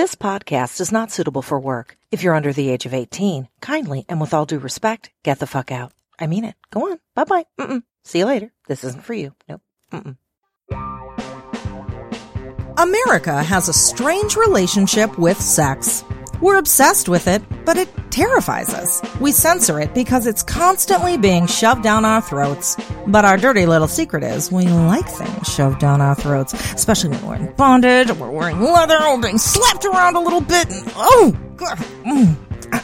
This podcast is not suitable for work. If you're under the age of 18, kindly and with all due respect, get the fuck out. I mean it. Go on. Bye bye. Mm-mm. See you later. This isn't for you. Nope. Mm-mm. America has a strange relationship with sex. We're obsessed with it, but it terrifies us. We censor it because it's constantly being shoved down our throats. But our dirty little secret is we like things shoved down our throats, especially when we're in bondage, or we're wearing leather, or being slapped around a little bit. And, oh, God. Mm.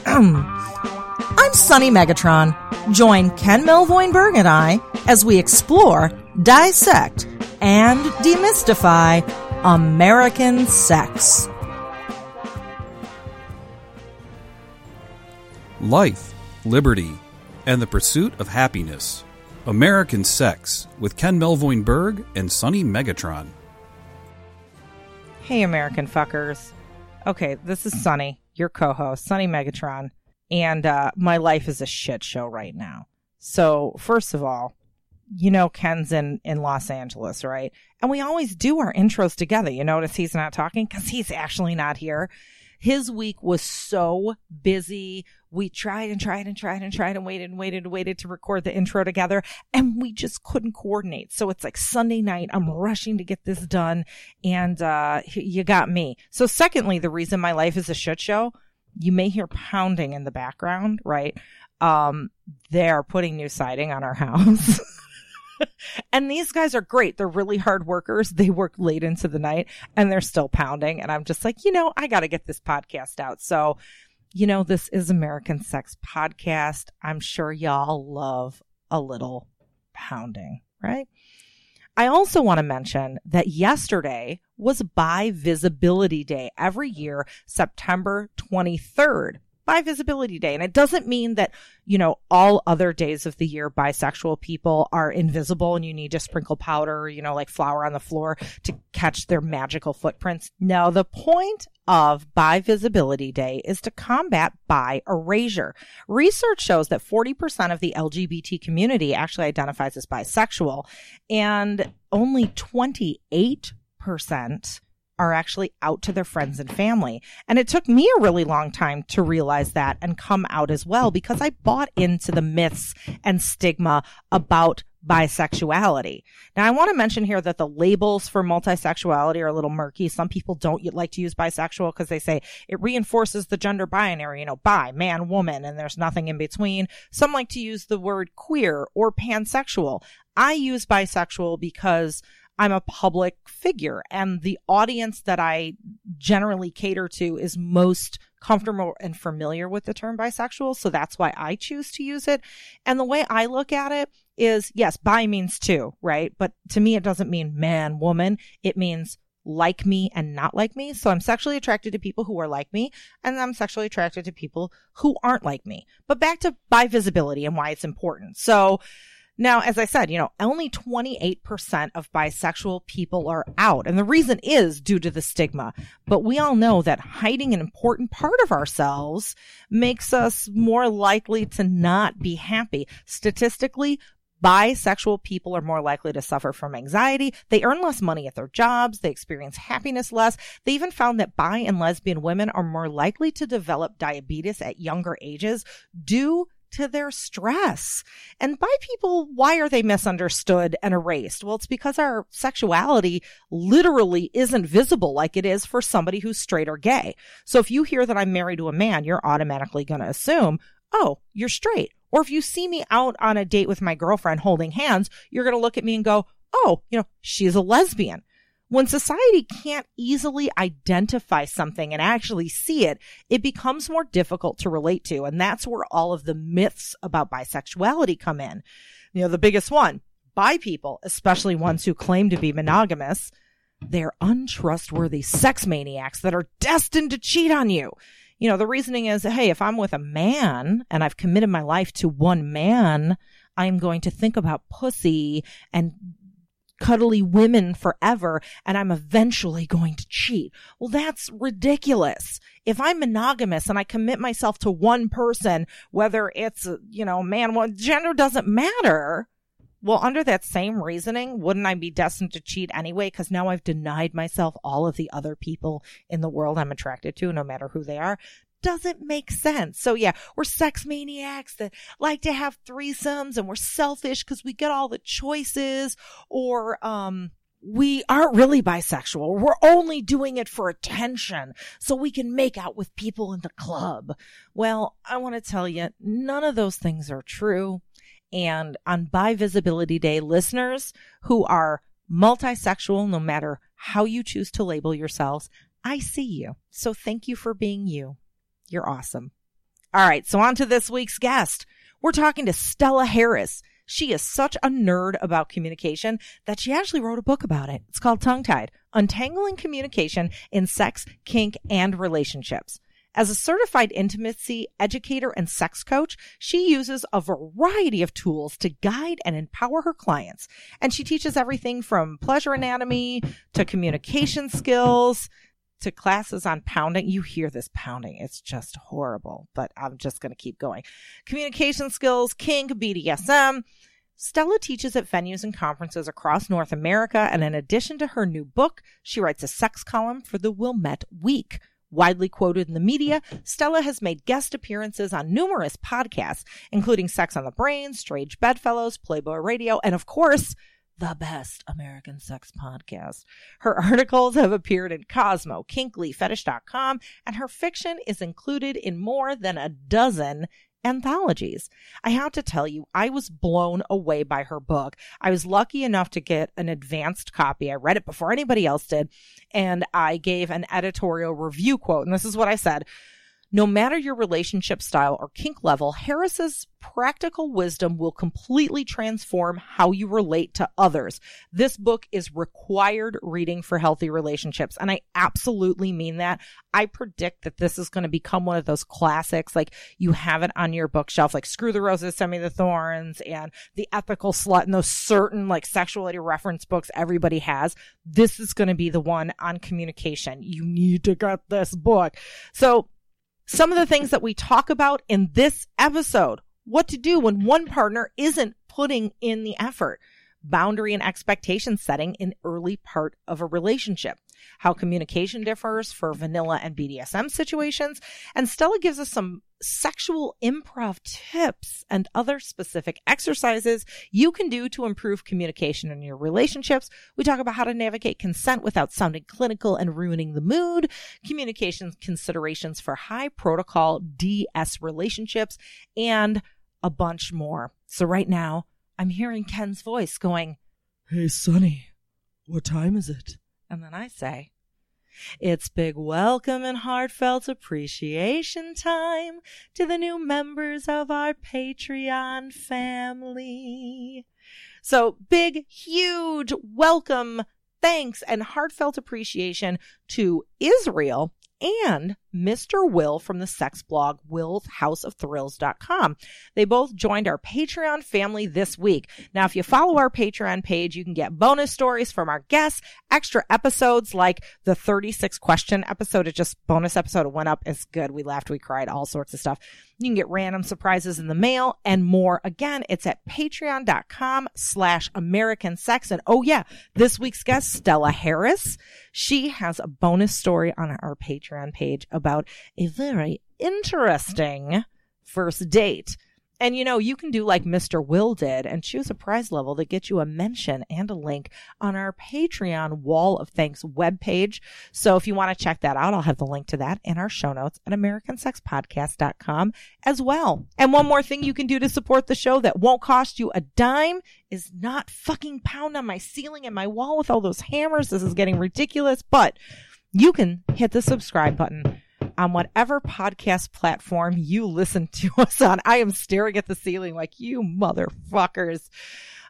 I'm Sunny Megatron. Join Ken Melvoin-Berg and I as we explore, dissect, and demystify American sex. Life, Liberty, and the Pursuit of Happiness. American Sex with Ken Melvoin Berg and Sunny Megatron. Hey, American fuckers. Okay, this is Sunny, your co host, Sunny Megatron, and uh, my life is a shit show right now. So, first of all, you know Ken's in, in Los Angeles, right? And we always do our intros together. You notice he's not talking because he's actually not here. His week was so busy. We tried and tried and tried and tried and waited and waited and waited to record the intro together and we just couldn't coordinate. So it's like Sunday night. I'm rushing to get this done and, uh, you got me. So secondly, the reason my life is a shit show, you may hear pounding in the background, right? Um, they're putting new siding on our house. and these guys are great. They're really hard workers. They work late into the night and they're still pounding. And I'm just like, you know, I got to get this podcast out. So, you know, this is American Sex Podcast. I'm sure y'all love a little pounding, right? I also want to mention that yesterday was Bi Visibility Day every year, September 23rd bi visibility day. And it doesn't mean that, you know, all other days of the year bisexual people are invisible and you need to sprinkle powder, you know, like flour on the floor to catch their magical footprints. No, the point of bi visibility day is to combat bi erasure. Research shows that 40% of the LGBT community actually identifies as bisexual and only 28% are actually out to their friends and family. And it took me a really long time to realize that and come out as well because I bought into the myths and stigma about bisexuality. Now, I want to mention here that the labels for multisexuality are a little murky. Some people don't like to use bisexual because they say it reinforces the gender binary, you know, bi, man, woman, and there's nothing in between. Some like to use the word queer or pansexual. I use bisexual because I'm a public figure and the audience that I generally cater to is most comfortable and familiar with the term bisexual. So that's why I choose to use it. And the way I look at it is yes, bi means two, right? But to me, it doesn't mean man, woman. It means like me and not like me. So I'm sexually attracted to people who are like me and I'm sexually attracted to people who aren't like me. But back to bi visibility and why it's important. So now, as I said, you know, only 28% of bisexual people are out. And the reason is due to the stigma. But we all know that hiding an important part of ourselves makes us more likely to not be happy. Statistically, Bisexual people are more likely to suffer from anxiety. They earn less money at their jobs. They experience happiness less. They even found that bi and lesbian women are more likely to develop diabetes at younger ages due to their stress. And bi people, why are they misunderstood and erased? Well, it's because our sexuality literally isn't visible like it is for somebody who's straight or gay. So if you hear that I'm married to a man, you're automatically going to assume, oh, you're straight. Or if you see me out on a date with my girlfriend holding hands, you're going to look at me and go, oh, you know, she's a lesbian. When society can't easily identify something and actually see it, it becomes more difficult to relate to. And that's where all of the myths about bisexuality come in. You know, the biggest one, bi people, especially ones who claim to be monogamous, they're untrustworthy sex maniacs that are destined to cheat on you. You know, the reasoning is, hey, if I'm with a man and I've committed my life to one man, I'm going to think about pussy and cuddly women forever and I'm eventually going to cheat. Well, that's ridiculous. If I'm monogamous and I commit myself to one person, whether it's, you know, man, well, gender doesn't matter. Well, under that same reasoning, wouldn't I be destined to cheat anyway? Because now I've denied myself all of the other people in the world I'm attracted to, no matter who they are. Doesn't make sense. So yeah, we're sex maniacs that like to have threesomes and we're selfish because we get all the choices or, um, we aren't really bisexual. We're only doing it for attention so we can make out with people in the club. Well, I want to tell you, none of those things are true. And on Bi Visibility Day, listeners who are multisexual, no matter how you choose to label yourselves, I see you. So thank you for being you. You're awesome. All right. So on to this week's guest. We're talking to Stella Harris. She is such a nerd about communication that she actually wrote a book about it. It's called Tongue Tied Untangling Communication in Sex, Kink, and Relationships. As a certified intimacy educator and sex coach, she uses a variety of tools to guide and empower her clients. And she teaches everything from pleasure anatomy to communication skills to classes on pounding. You hear this pounding. It's just horrible, but I'm just going to keep going. Communication skills, kink, BDSM. Stella teaches at venues and conferences across North America. And in addition to her new book, she writes a sex column for the Willamette Week Widely quoted in the media, Stella has made guest appearances on numerous podcasts, including Sex on the Brain, Strange Bedfellows, Playboy Radio, and of course, the best American sex podcast. Her articles have appeared in Cosmo, Kinkly, Fetish.com, and her fiction is included in more than a dozen anthologies. I have to tell you, I was blown away by her book. I was lucky enough to get an advanced copy. I read it before anybody else did, and I gave an editorial review quote. And this is what I said. No matter your relationship style or kink level, Harris's practical wisdom will completely transform how you relate to others. This book is required reading for healthy relationships. And I absolutely mean that. I predict that this is going to become one of those classics. Like you have it on your bookshelf, like Screw the Roses, Send Me the Thorns and The Ethical Slut and those certain like sexuality reference books everybody has. This is going to be the one on communication. You need to get this book. So some of the things that we talk about in this episode. What to do when one partner isn't putting in the effort. Boundary and expectation setting in early part of a relationship how communication differs for vanilla and BDSM situations. And Stella gives us some sexual improv tips and other specific exercises you can do to improve communication in your relationships. We talk about how to navigate consent without sounding clinical and ruining the mood, communication considerations for high protocol DS relationships, and a bunch more. So right now, I'm hearing Ken's voice going, Hey, Sunny, what time is it? And then I say, it's big welcome and heartfelt appreciation time to the new members of our Patreon family. So big, huge welcome, thanks, and heartfelt appreciation to Israel and Mr. Will from the sex blog willshouseofthrills.com. They both joined our Patreon family this week. Now, if you follow our Patreon page, you can get bonus stories from our guests, extra episodes like the 36 question episode. It just bonus episode It went up. It's good. We laughed, we cried, all sorts of stuff. You can get random surprises in the mail and more. Again, it's at patreon.com slash American sex. And oh yeah, this week's guest, Stella Harris. She has a bonus story on our Patreon page about about a very interesting first date. And you know, you can do like Mr. Will did and choose a prize level that gets you a mention and a link on our Patreon Wall of Thanks webpage. So if you want to check that out, I'll have the link to that in our show notes at americansexpodcast.com as well. And one more thing you can do to support the show that won't cost you a dime is not fucking pound on my ceiling and my wall with all those hammers. This is getting ridiculous, but you can hit the subscribe button on whatever podcast platform you listen to us on. I am staring at the ceiling like you motherfuckers.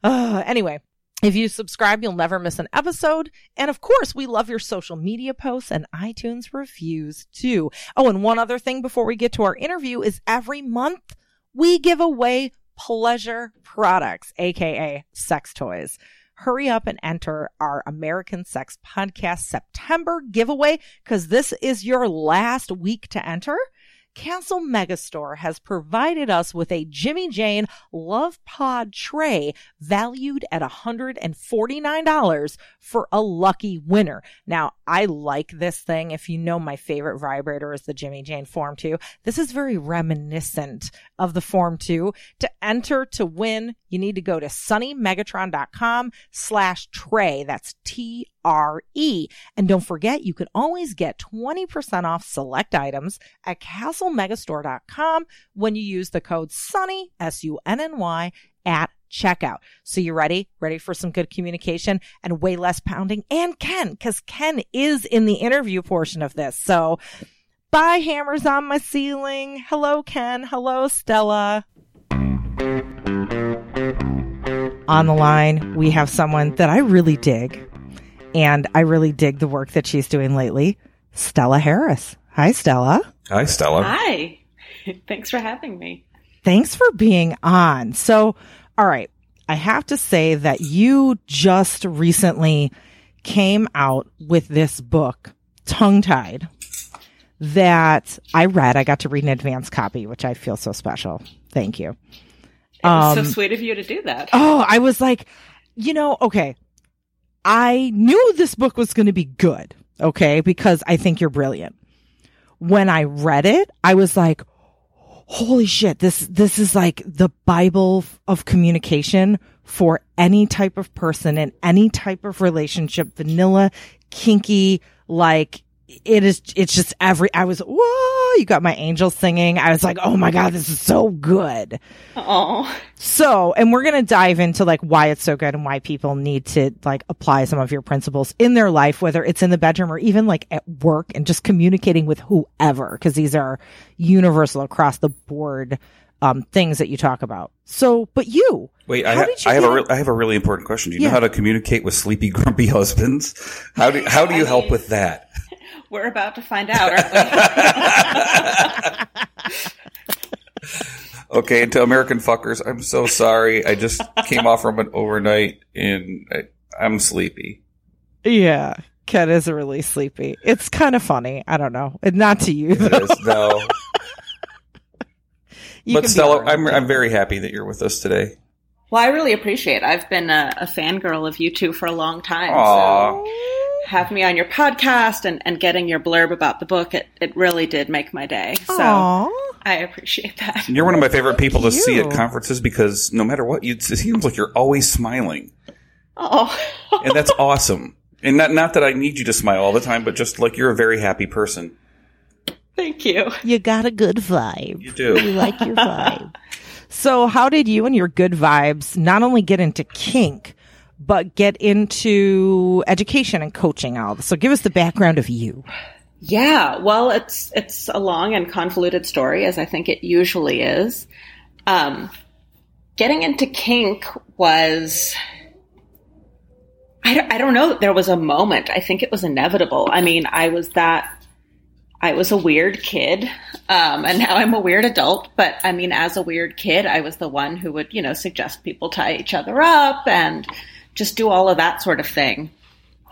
Uh, anyway. If you subscribe, you'll never miss an episode. And of course, we love your social media posts and iTunes reviews too. Oh, and one other thing before we get to our interview is every month we give away pleasure products, aka sex toys hurry up and enter our American Sex Podcast September giveaway because this is your last week to enter. Castle Megastore has provided us with a Jimmy Jane Love Pod Tre valued at $149 for a lucky winner. Now, I like this thing. If you know my favorite vibrator is the Jimmy Jane Form 2. This is very reminiscent of the Form 2. To enter to win, you need to go to sunnymegatron.com slash tre. That's T R E. And don't forget, you can always get 20% off select items at castlemegastore.com when you use the code SUNNY, S-U-N-N-Y, at checkout. So you ready? Ready for some good communication and way less pounding? And Ken, because Ken is in the interview portion of this. So bye, hammers on my ceiling. Hello, Ken. Hello, Stella. On the line, we have someone that I really dig and I really dig the work that she's doing lately. Stella Harris. Hi, Stella. Hi, Stella. Hi. Thanks for having me. Thanks for being on. So, all right. I have to say that you just recently came out with this book, Tongue Tied, that I read. I got to read an advance copy, which I feel so special. Thank you. It was Um, so sweet of you to do that. Oh, I was like, you know, okay. I knew this book was going to be good, okay, because I think you're brilliant. When I read it, I was like, holy shit, this this is like the Bible of communication for any type of person in any type of relationship, vanilla, kinky, like it is it's just every I was whoa, you got my angel singing. I was like, oh my God, this is so good. Oh, So, and we're going to dive into like why it's so good and why people need to like apply some of your principles in their life, whether it's in the bedroom or even like at work and just communicating with whoever, because these are universal across the board um, things that you talk about. So, but you, Wait, I, How ha- did you I have get a it? re- I have a really important question. Do you Yeah. know how to communicate with sleepy, grumpy husbands? How do how do you help with that? We're about to find out, aren't Okay, and to American fuckers, I'm so sorry. I just came off from an overnight and I, I'm sleepy. yeah, Ken is really sleepy. It's kind of funny. I don't know. Not to you, though. is, no, You but Stella. I'm I'm very happy that you're with us today. Well, I really appreciate it. I've been a, a fangirl of you two for a long time. Aw. So have me on your podcast and, and getting your blurb about the book, it, it really did make my day. So Aw. I appreciate that. You're one of my favorite people to see at conferences because no matter what, you, it seems like you're always smiling, Oh, and that's awesome. And not not that I need you to smile all the time, but just like you're a very happy person. thank you. You got a good vibe. You do. You like your vibe. So, how did you and your good vibes not only get into kink, but get into education and coaching? All so, give us the background of you. Yeah, well, it's it's a long and convoluted story, as I think it usually is. Um, getting into kink was. I don't, I don't know. There was a moment. I think it was inevitable. I mean, I was that. I was a weird kid, um, and now I'm a weird adult. But I mean, as a weird kid, I was the one who would, you know, suggest people tie each other up and just do all of that sort of thing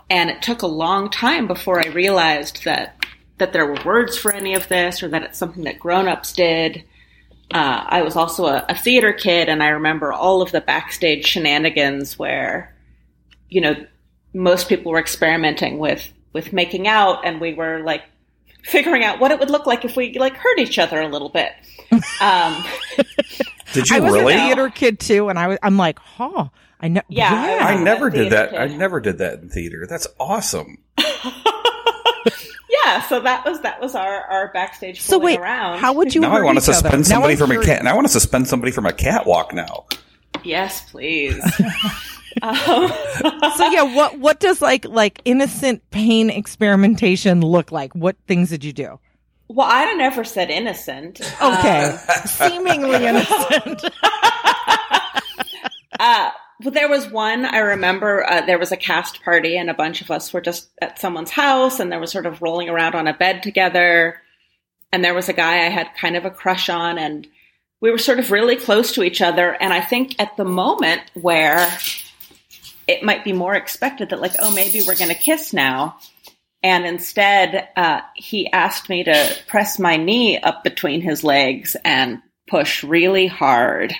and it took a long time before I realized that that there were words for any of this or that it's something that grown-ups did. Uh, I was also a, a theater kid, and I remember all of the backstage shenanigans where, you know, most people were experimenting with with making out, and we were like figuring out what it would look like if we like hurt each other a little bit. Um, Did you I was really? a theater kid too, and I was. I'm like, huh. I know. Yeah, yeah. I never did Theater that. I never did that in theater. That's awesome. yeah, so that was that was our our backstage. So fooling wait, around. how would you? now I want to each other? suspend Now somebody I'm from a cat. Now I want to suspend somebody from a catwalk now. Yes, please. um, So yeah, what what does like like innocent pain experimentation look like? What things did you do? Well, I never said innocent. Okay, seemingly innocent. Uh, but there was one I remember. Uh, there was a cast party, and a bunch of us were just at someone's house, and there was sort of rolling around on a bed together. And there was a guy I had kind of a crush on, and we were sort of really close to each other. And I think at the moment where it might be more expected that, like, oh, maybe we're going to kiss now. And instead, uh, he asked me to press my knee up between his legs and push really hard.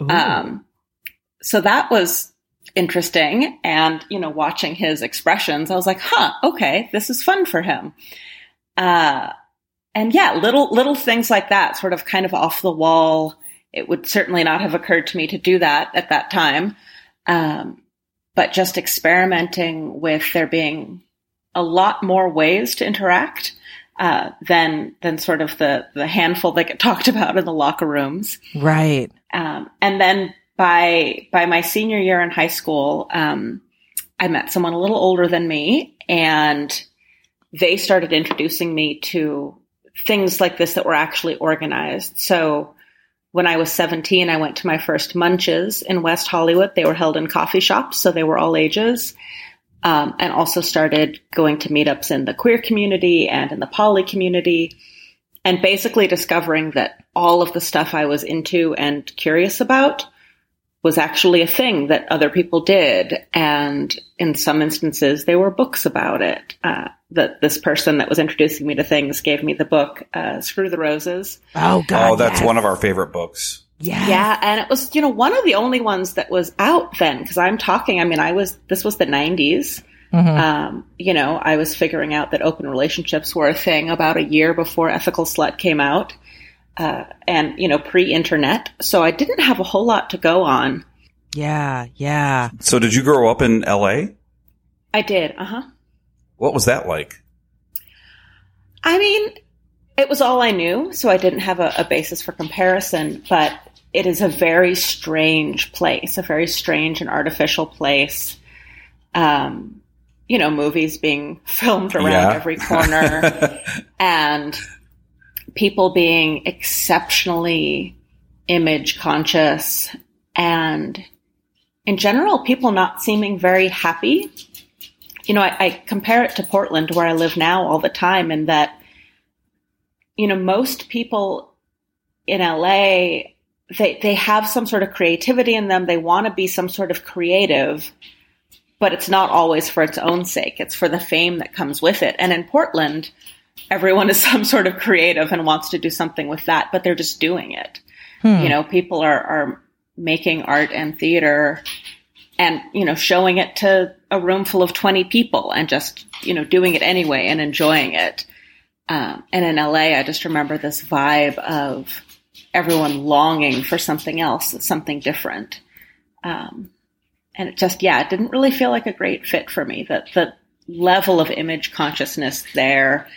Um, so that was interesting. And, you know, watching his expressions, I was like, huh, okay, this is fun for him. Uh, and yeah, little, little things like that, sort of kind of off the wall. It would certainly not have occurred to me to do that at that time. Um, but just experimenting with there being a lot more ways to interact uh, than than sort of the the handful that get talked about in the locker rooms. Right. Um, and then by by my senior year in high school, um, I met someone a little older than me, and they started introducing me to things like this that were actually organized. So when I was 17, I went to my first munches in West Hollywood. They were held in coffee shops, so they were all ages. Um, and also started going to meetups in the queer community and in the poly community, and basically discovering that all of the stuff I was into and curious about was actually a thing that other people did. And in some instances, there were books about it. Uh, that this person that was introducing me to things gave me the book, uh, Screw the Roses. Oh God. oh, that's yes. one of our favorite books. Yeah. Yeah. And it was, you know, one of the only ones that was out then. Cause I'm talking, I mean, I was, this was the 90s. Mhm. Um, you know, I was figuring out that open relationships were a thing about a year before Ethical Slut came out. Uh, and, you know, pre internet. So I didn't have a whole lot to go on. Yeah. Yeah. So, did you grow up in L.A.? I did. Uh huh. What was that like? I mean, it was all I knew, so I didn't have a, a basis for comparison, but it is a very strange place, a very strange and artificial place. Um, you know, movies being filmed around Yeah. every corner and people being exceptionally image conscious and in general, people not seeming very happy you know, I, I compare it to Portland where I live now all the time in that, you know, most people in LA, they, they have some sort of creativity in them. They want to be some sort of creative, but it's not always for its own sake. It's for the fame that comes with it. And in Portland, everyone is some sort of creative and wants to do something with that, but they're just doing it. Hmm. You know, people are, are making art and theater and, you know, showing it to a room full of 20 people and just, you know, doing it anyway and enjoying it. Um, and in LA, I just remember this vibe of everyone longing for something else, something different. Um, and it just, yeah, it didn't really feel like a great fit for me. That the level of image consciousness there,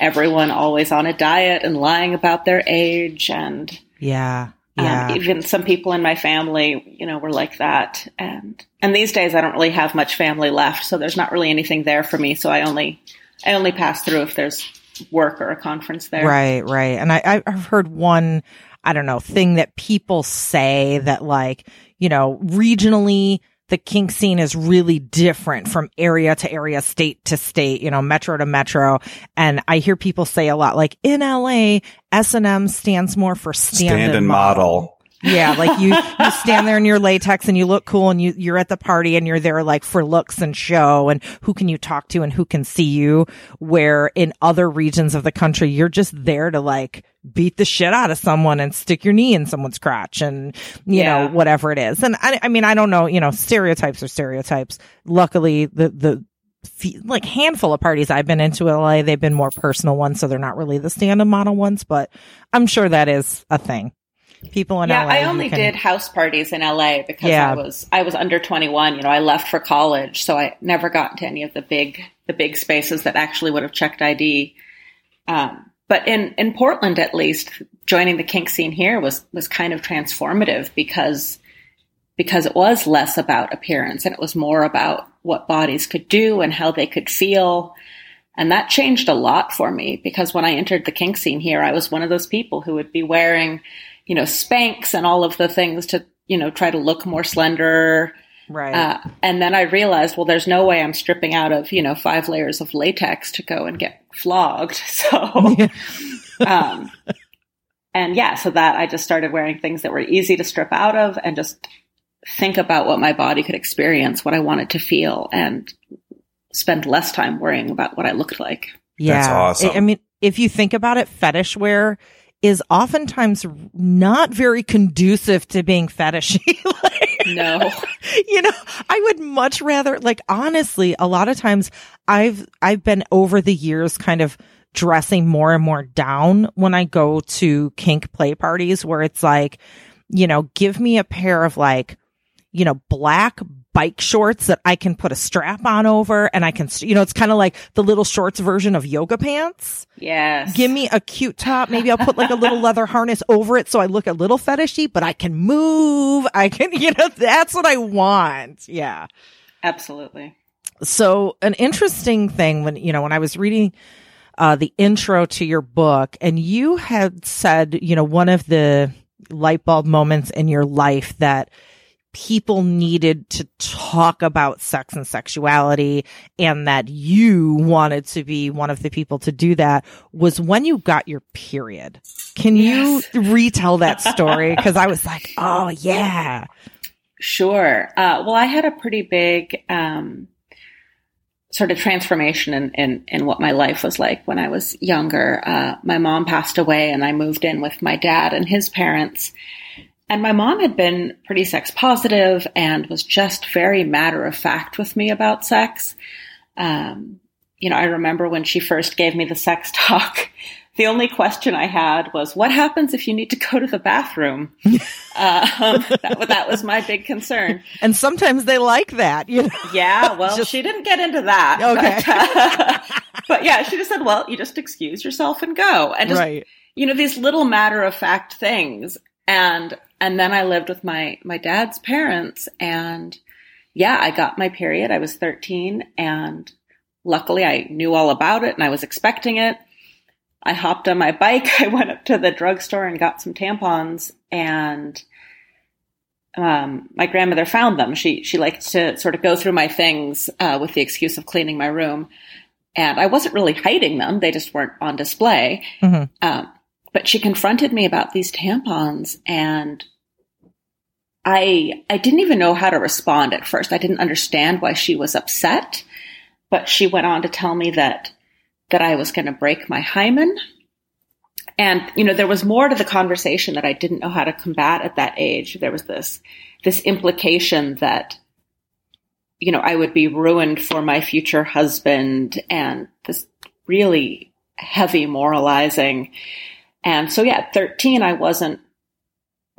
everyone always on a diet and lying about their age and, Yeah. um, Yeah. even some people in my family, you know, were like that. And and these days, I don't really have much family left, so there's not really anything there for me. So I only I only pass through if there's work or a conference there. Right, right. And I- I've heard one, I don't know, thing that people say that like, you know, regionally, the kink scene is really different from area to area, state to state, you know, metro to metro. And I hear people say a lot like in LA, S&M stands more for stand, Stand and model. Yeah, like you, you stand there in your latex and you look cool and you, you're at the party and you're there like for looks and show and who can you talk to and who can see you. Where in other regions of the country, you're just there to like beat the shit out of someone and stick your knee in someone's crotch and, you Yeah. know, whatever it is. And I, I mean, I don't know, you know, stereotypes are stereotypes. Luckily, the, the, like handful of parties I've been into LA, they've been more personal ones, so they're not really the stand-up model ones, but I'm sure that is a thing. People in Yeah, LA. I only can- did house parties in LA because Yeah. I was I was under 21. You know, I left for college, so I never got into any of the big the big spaces that actually would have checked ID. Um, but in in Portland, at least, joining the kink scene here was was kind of transformative because because it was less about appearance and it was more about what bodies could do and how they could feel. And that changed a lot for me because when I entered the kink scene here, I was one of those people who would be wearing, you know, Spanx and all of the things to, you know, try to look more slender. Right. Uh, and then I realized, well, there's no way I'm stripping out of, you know, five layers of latex to go and get flogged. So, um, and yeah, so that I just started wearing things that were easy to strip out of and just think about what my body could experience, what I wanted to feel. And spend less time worrying about what I looked like. Yeah. That's awesome. I I mean, if you think about it, fetish wear is oftentimes not very conducive to being fetishy. Like, No. you know, I would much rather like honestly, a lot of times I've I've been over the years kind of dressing more and more down when I go to kink play parties where it's like, you know, give me a pair of like, you know, black bike shorts that I can put a strap on over and I can, you know, it's kind of like the little shorts version of yoga pants. Yes. Give me a cute top. Maybe I'll put like a little leather harness over it so I look a little fetishy, but I can move. I can, you know, that's what I want. Yeah. Absolutely. So an interesting thing when, you know, when I was reading uh, the intro to your book and you had said, you know, one of the light bulb moments in your life that people needed to talk about sex and sexuality and that you wanted to be one of the people to do that was when you got your period. Can Yes. you retell that story? Cause I was like, oh yeah. Sure. Uh, well, I had a pretty big um, sort of transformation in, in, in what my life was like when I was younger. Uh, my mom passed away, and I moved in with my dad and his parents. And my mom had been pretty sex positive and was just very matter of fact with me about sex. Um, you know, I remember when she first gave me the sex talk. The only question I had was, "What happens if you need to go to the bathroom?" um, that, that was my big concern. And sometimes they like that, you know? Yeah, well, Just- she didn't get into that. Okay. But, uh, but yeah, she just said, well, you just excuse yourself and go. And just, right. you know, these little matter of fact things. And, and then I lived with my, my dad's parents and yeah, I got my period. I was 13 and luckily I knew all about it and I was expecting it. I hopped on my bike. I went up to the drugstore and got some tampons and um, my grandmother found them. She she liked to sort of go through my things uh, with the excuse of cleaning my room, and I wasn't really hiding them; they just weren't on display. Mhm. Um, but she confronted me about these tampons, and I I didn't even know how to respond at first. I didn't understand why she was upset, but she went on to tell me that that I was going to break my hymen. And, you know, there was more to the conversation that I didn't know how to combat at that age. There was this, this implication that, you know, I would be ruined for my future husband and this really heavy moralizing. And so, yeah, at 13, I wasn't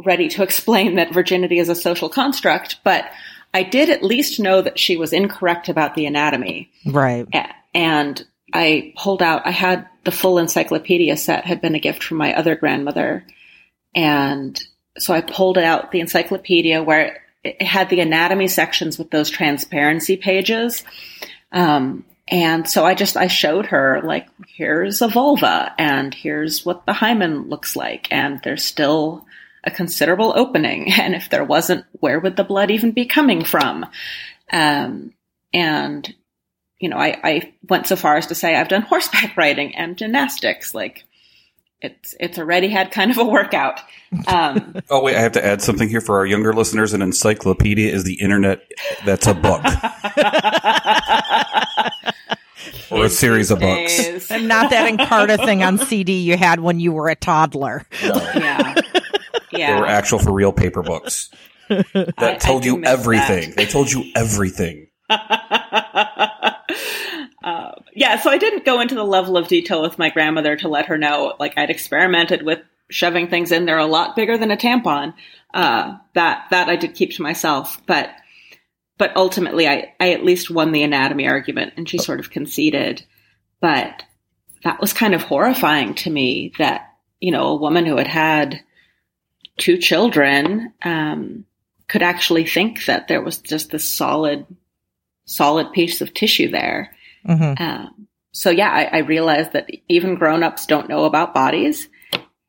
ready to explain that virginity is a social construct, but I did at least know that she was incorrect about the anatomy. Right. And I pulled out, I had the full encyclopedia set had been a gift from my other grandmother. And so I pulled out the encyclopedia where it had the anatomy sections with those transparency pages. Um, and so I just, I showed her like, here's a vulva and here's what the hymen looks like. And there's still a considerable opening. And if there wasn't, where would the blood even be coming from? Um, and you know, I, I went so far as to say I've done horseback riding and gymnastics. Like it's it's already had kind of a workout. Um, Oh wait, I have to add something here for our younger listeners. An encyclopedia is the internet. That's a book or a series of books. is- And not that Encarta thing on CD you had when you were a toddler. yeah, Yeah. They yeah. were actual for real paper books that I- I told do you everything. that. They told you everything. Uh, yeah, so I didn't go into the level of detail with my grandmother to let her know. Like I'd experimented with shoving things in there a lot bigger than a tampon. Uh, that that I did keep to myself, but but ultimately I I at least won the anatomy argument, and she sort of conceded. But that was kind of horrifying to me that you know a woman who had had two children um, could actually think that there was just this solid solid piece of tissue there. hmm Um, so yeah, I, I realized that even grown-ups don't know about bodies,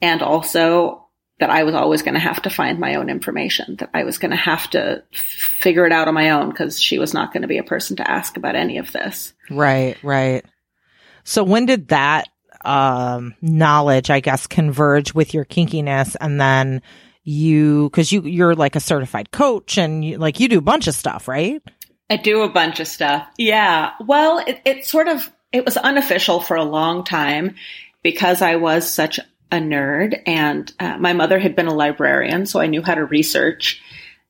and also that I was always going to have to find my own information. That I was going to have to figure it out on my own because she was not going to be a person to ask about any of this. Right, right. So when did that um knowledge, I guess, converge with your kinkiness and then you cuz you you're like a certified coach and you, like you do a bunch of stuff, right? I do a bunch of stuff. Yeah. Well, it, it sort of, it was unofficial for a long time because I was such a nerd and uh, my mother had been a librarian, so I knew how to research.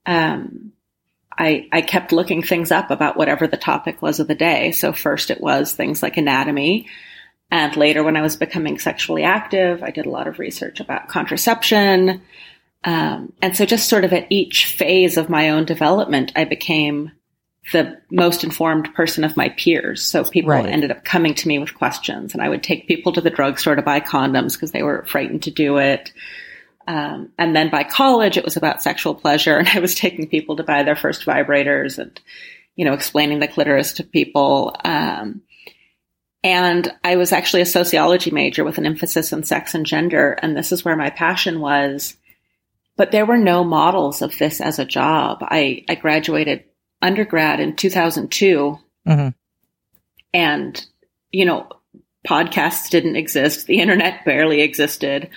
Um, I, I kept looking things up about whatever the topic was of the day. So first it was things like anatomy. And later when I was becoming sexually active, I did a lot of research about contraception. Um, and so just sort of at each phase of my own development, I became the most informed person of my peers. So people Right. ended up coming to me with questions and I would take people to the drugstore to buy condoms because they were frightened to do it. Um, and then by college, it was about sexual pleasure and I was taking people to buy their first vibrators and, you know, explaining the clitoris to people. Um, and I was actually a sociology major with an emphasis on sex and gender. And this is where my passion was. But there were no models of this as a job. I, I graduated undergrad in 2002 Mhm. and, you know, podcasts didn't exist. The internet barely existed.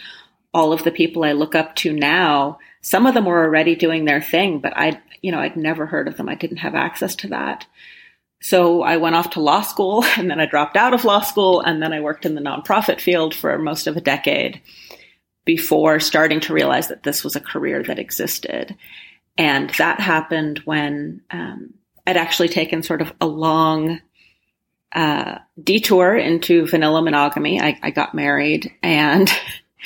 All of the people I look up to now, some of them were already doing their thing, but I, you know, I'd never heard of them. I didn't have access to that. So I went off to law school and then I dropped out of law school and then I worked in the nonprofit field for most of a decade before starting to realize that this was a career that existed. And that happened when um, I'd actually taken sort of a long uh, detour into vanilla monogamy. I, I got married and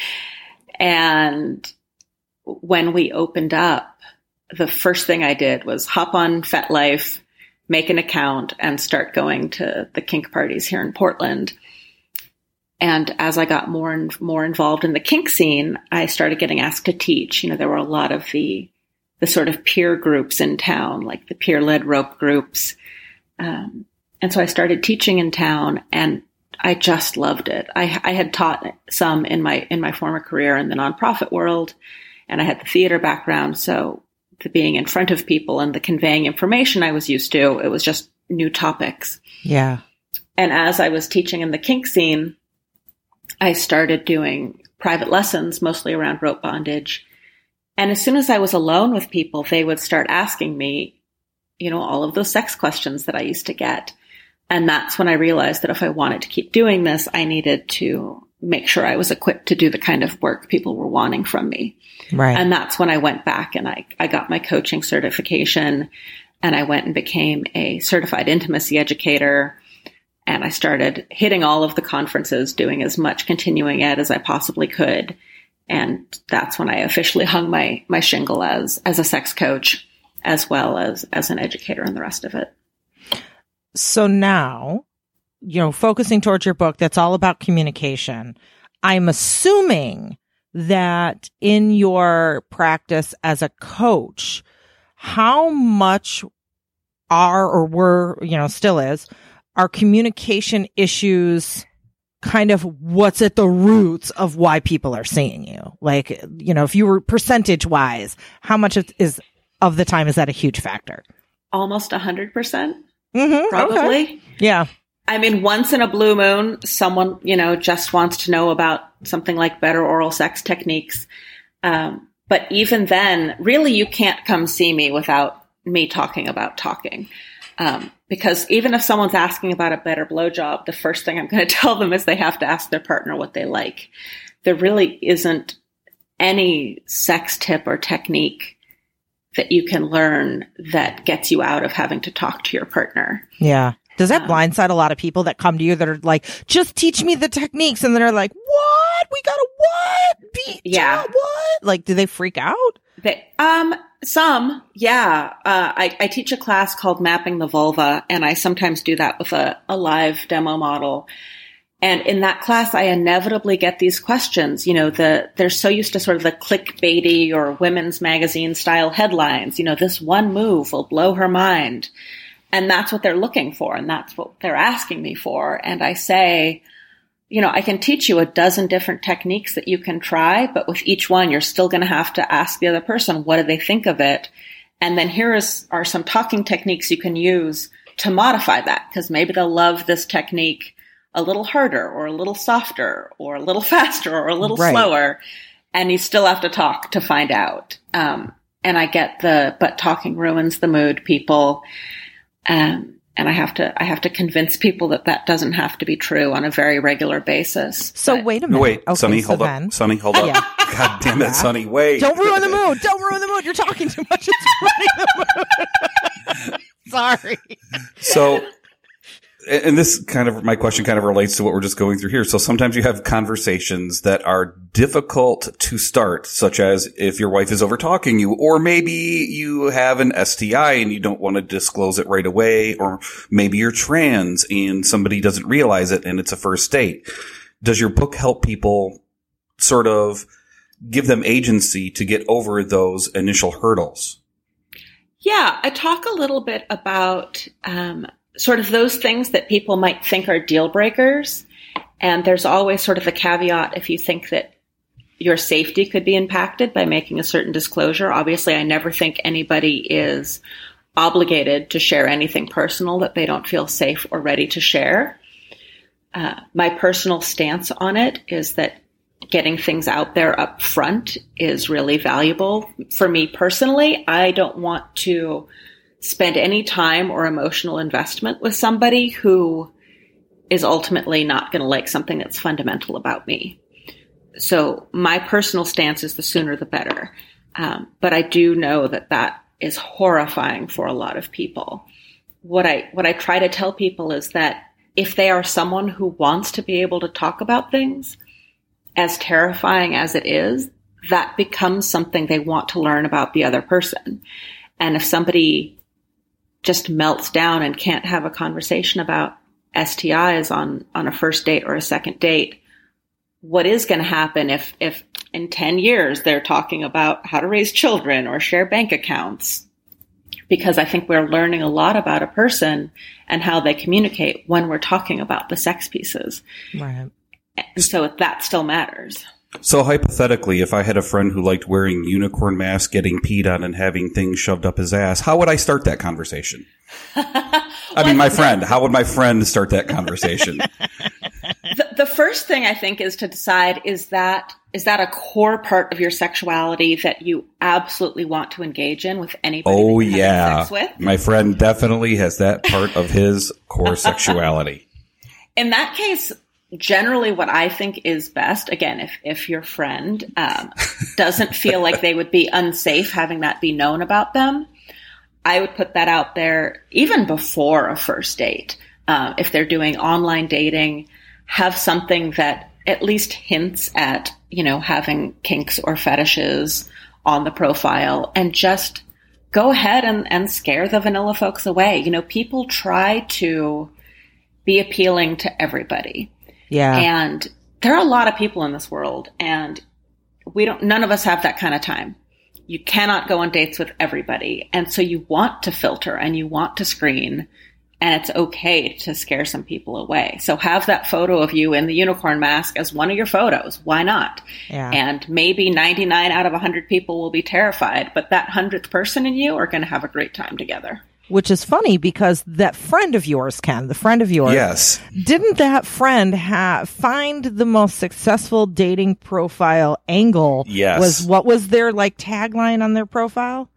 and when we opened up, the first thing I did was hop on FetLife, make an account, and start going to the kink parties here in Portland. And as I got more and more involved in the kink scene, I started getting asked to teach. You know, there were a lot of the the sort of peer groups in town, like the peer led rope groups. Um, and so I started teaching in town, and I just loved it. I, I had taught some in my in my former career in the nonprofit world, and I had the theater background. So the being in front of people and the conveying information I was used to, it was just new topics. Yeah. And as I was teaching in the kink scene, I started doing private lessons, mostly around rope bondage. And as soon as I was alone with people, they would start asking me, you know, all of those sex questions that I used to get. And that's when I realized that if I wanted to keep doing this, I needed to make sure I was equipped to do the kind of work people were wanting from me. Right. And that's when I went back and I, I got my coaching certification and I went and became a certified intimacy educator. And I started hitting all of the conferences, doing as much continuing ed as I possibly could. And that's when I officially hung my, my shingle as, as a sex coach, as well as, as an educator and the rest of it. so now, you know, focusing towards your book that's all about communication, I'm assuming that in your practice as a coach, how much are or were, you know, still is, are communication issues kind of what's at the roots of why people are seeing you? Like, you know, if you were percentage wise, how much of- is of the time is that a huge factor? Almost a 100%, Mm-hmm. probably. Yeah. I mean, once in a blue moon, someone, you know, just wants to know about something like better oral sex techniques. Um, but even then, really, you can't come see me without me talking about talking. Um, because even if someone's asking about a better blowjob, the first thing I'm going to tell them is they have to ask their partner what they like. There really isn't any sex tip or technique that you can learn that gets you out of having to talk to your partner. Yeah. Does that Um, blindside a lot of people that come to you that are like, just teach me the techniques? And then they're like, what? We got to what? Be- Yeah. What? Like, do they freak out? They, um, some, yeah. Uh, I, I teach a class called Mapping the Vulva, and I sometimes do that with a, a live demo model. And in that class, I inevitably get these questions. You know, the they're so used to sort of the clickbaity or women's magazine style headlines. You know, this one move will blow her mind, and that's what they're looking for, and that's what they're asking me for. And I say, you know, I can teach you a dozen different techniques that you can try, but with each one, you're still going to have to ask the other person, what do they think of it? And then here is, are some talking techniques you can use to modify that, because maybe they'll love this technique a little harder or a little softer or a little faster or a little Right. slower. And you still have to talk to find out. Um, and I get the, but talking ruins the mood people. Um, and I have to I have to convince people that that doesn't have to be true on a very regular basis. So But- wait a minute. wait, Okay, Sunny, so hold then- up. Sunny, hold up. Yeah. God damn it, Sunny, wait. Don't ruin the mood. Don't ruin the mood. You're talking too much. It's ruining the mood. Sorry. So, and this kind of, my question kind of relates to what we're just going through here. So sometimes you have conversations that are difficult to start, such as if your wife is over talking you, or maybe you have an STI and you don't want to disclose it right away, or maybe you're trans and somebody doesn't realize it and it's a first date. Does your book help people sort of give them agency to get over those initial hurdles? Yeah, I talk a little bit about um, sort of those things that people might think are deal breakers. And there's always sort of a caveat if you think that your safety could be impacted by making a certain disclosure. Obviously, I never think anybody is obligated to share anything personal that they don't feel safe or ready to share. Uh, my personal stance on it is that getting things out there up front is really valuable. For me personally, I don't want to spend any time or emotional investment with somebody who is ultimately not going to like something that's fundamental about me. So my personal stance is the sooner the better. Um, but I do know that that is horrifying for a lot of people. What I what I try to tell people is that if they are someone who wants to be able to talk about things, as terrifying as it is, that becomes something they want to learn about the other person. And if somebody just melts down and can't have a conversation about STIs on, on a first date or a second date, what is going to happen if, if in 10 years they're talking about how to raise children or share bank accounts? Because I think we're learning a lot about a person and how they communicate when we're talking about the sex pieces. Right. And so that still matters. So hypothetically, if I had a friend who liked wearing unicorn masks, getting peed on, and having things shoved up his ass, how would I start that conversation? I mean, my friend. How would my friend start that conversation? the, the first thing I think is to decide is that is that a core part of your sexuality that you absolutely want to engage in with anybody? oh that you're yeah, sex with? my friend definitely has that part of his core sexuality. In that case, generally what I think is best, again, if, if your friend um, doesn't feel like they would be unsafe having that be known about them, I would put that out there even before a first date. Uh, if they're doing online dating, have something that at least hints at, you know, having kinks or fetishes on the profile and just go ahead and, and scare the vanilla folks away. You know, people try to be appealing to everybody. Yeah. And there are a lot of people in this world and we don't, none of us have that kind of time. You cannot go on dates with everybody. And so you want to filter and you want to screen and it's okay to scare some people away. So have that photo of you in the unicorn mask as one of your photos. Why not? Yeah. And maybe 99 out of 100 people will be terrified, but that 100th person in you are going to have a great time together. Which is funny because that friend of yours, Ken, the friend of yours, Yes, didn't that friend ha- find the most successful dating profile angle? Yes. Was what was their like tagline on their profile?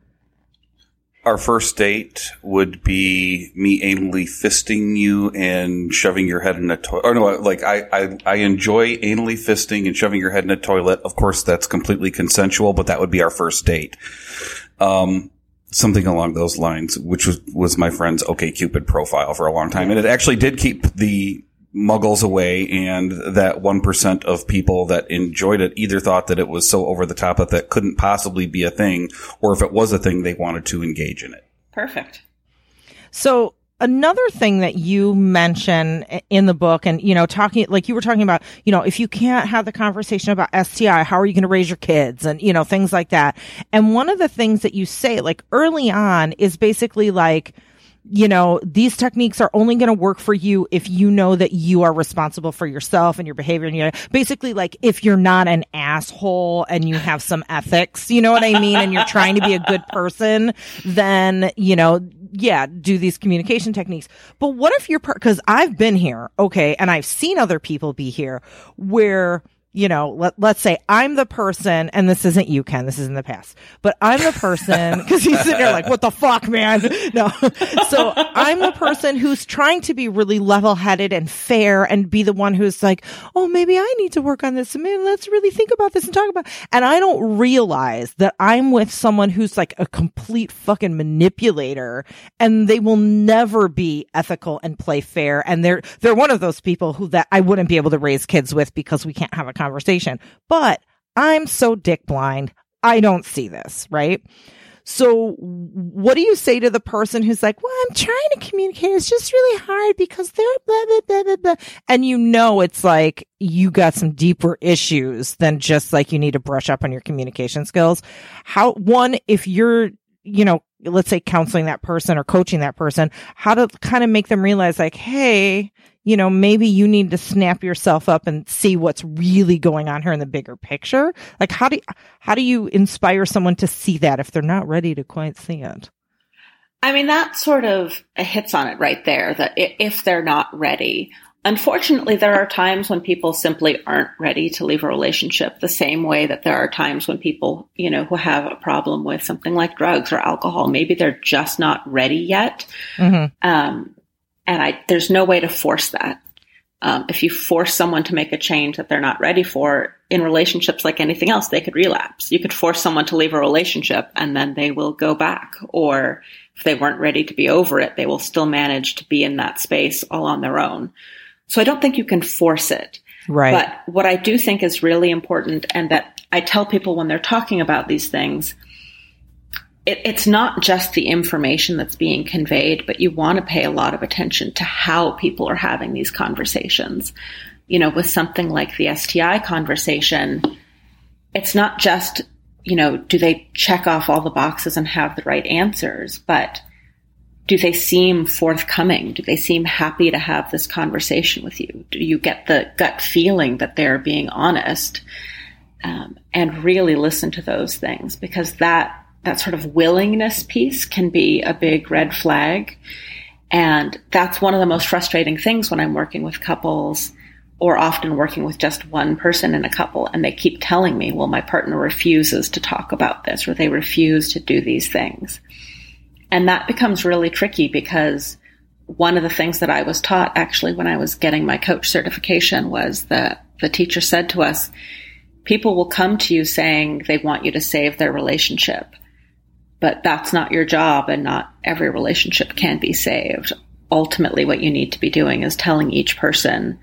our first date would be me anally fisting you and shoving your head in a toilet. Or no, like I, I, I enjoy anally fisting and shoving your head in a toilet. Of course, that's completely consensual, but that would be our first date. Um, something along those lines, which was, was my friend's OK Cupid profile for a long time. And it actually did keep the muggles away and that 1% of people that enjoyed it either thought that it was so over the top that that couldn't possibly be a thing, or if it was a thing, they wanted to engage in it. Perfect. So another thing that you mention in the book and you know talking like you were talking about you know if you can't have the conversation about STI how are you going to raise your kids and you know things like that and one of the things that you say like early on is basically like you know, these techniques are only going to work for you if you know that you are responsible for yourself and your behavior. And you basically like if you're not an asshole and you have some ethics, you know what I mean? And you're trying to be a good person, then, you know, yeah, do these communication techniques. But what if you're, per- cause I've been here, okay, and I've seen other people be here where you know, let, let's say I'm the person, and this isn't you, Ken, this is in the past, but I'm the person, cause he's sitting there like, what the fuck, man? No. So I'm the person who's trying to be really level headed and fair and be the one who's like, oh, maybe I need to work on this. Maybe let's really think about this and talk about, and I don't realize that I'm with someone who's like a complete fucking manipulator and they will never be ethical and play fair. And they're, they're one of those people who that I wouldn't be able to raise kids with because we can't have a conversation. But I'm so dick blind. I don't see this, right? So what do you say to the person who's like, well, I'm trying to communicate. It's just really hard because they're blah, blah, blah, blah, blah. And you know, it's like you got some deeper issues than just like you need to brush up on your communication skills. How, one, if you're, you know, let's say counseling that person or coaching that person, how to kind of make them realize like, Hey, you know, maybe you need to snap yourself up and see what's really going on here in the bigger picture. Like how do how do you inspire someone to see that if they're not ready to quite see it? I mean, that sort of hits on it right there that if they're not ready, unfortunately, there are times when people simply aren't ready to leave a relationship the same way that there are times when people, you know, who have a problem with something like drugs or alcohol, maybe they're just not ready yet. Mm-hmm. Um, and I, there's no way to force that. Um, if you force someone to make a change that they're not ready for in relationships like anything else, they could relapse. You could force someone to leave a relationship and then they will go back. Or if they weren't ready to be over it, they will still manage to be in that space all on their own. So I don't think you can force it. Right. But what I do think is really important and that I tell people when they're talking about these things it, it's not just the information that's being conveyed, but you want to pay a lot of attention to how people are having these conversations. You know, with something like the STI conversation, it's not just, you know, do they check off all the boxes and have the right answers, but do they seem forthcoming? Do they seem happy to have this conversation with you? Do you get the gut feeling that they're being honest? Um, and really listen to those things because that that sort of willingness piece can be a big red flag. And that's one of the most frustrating things when I'm working with couples or often working with just one person in a couple and they keep telling me, well, my partner refuses to talk about this or they refuse to do these things. And that becomes really tricky because one of the things that I was taught actually when I was getting my coach certification was that the teacher said to us, people will come to you saying they want you to save their relationship but that's not your job and not every relationship can be saved. Ultimately, what you need to be doing is telling each person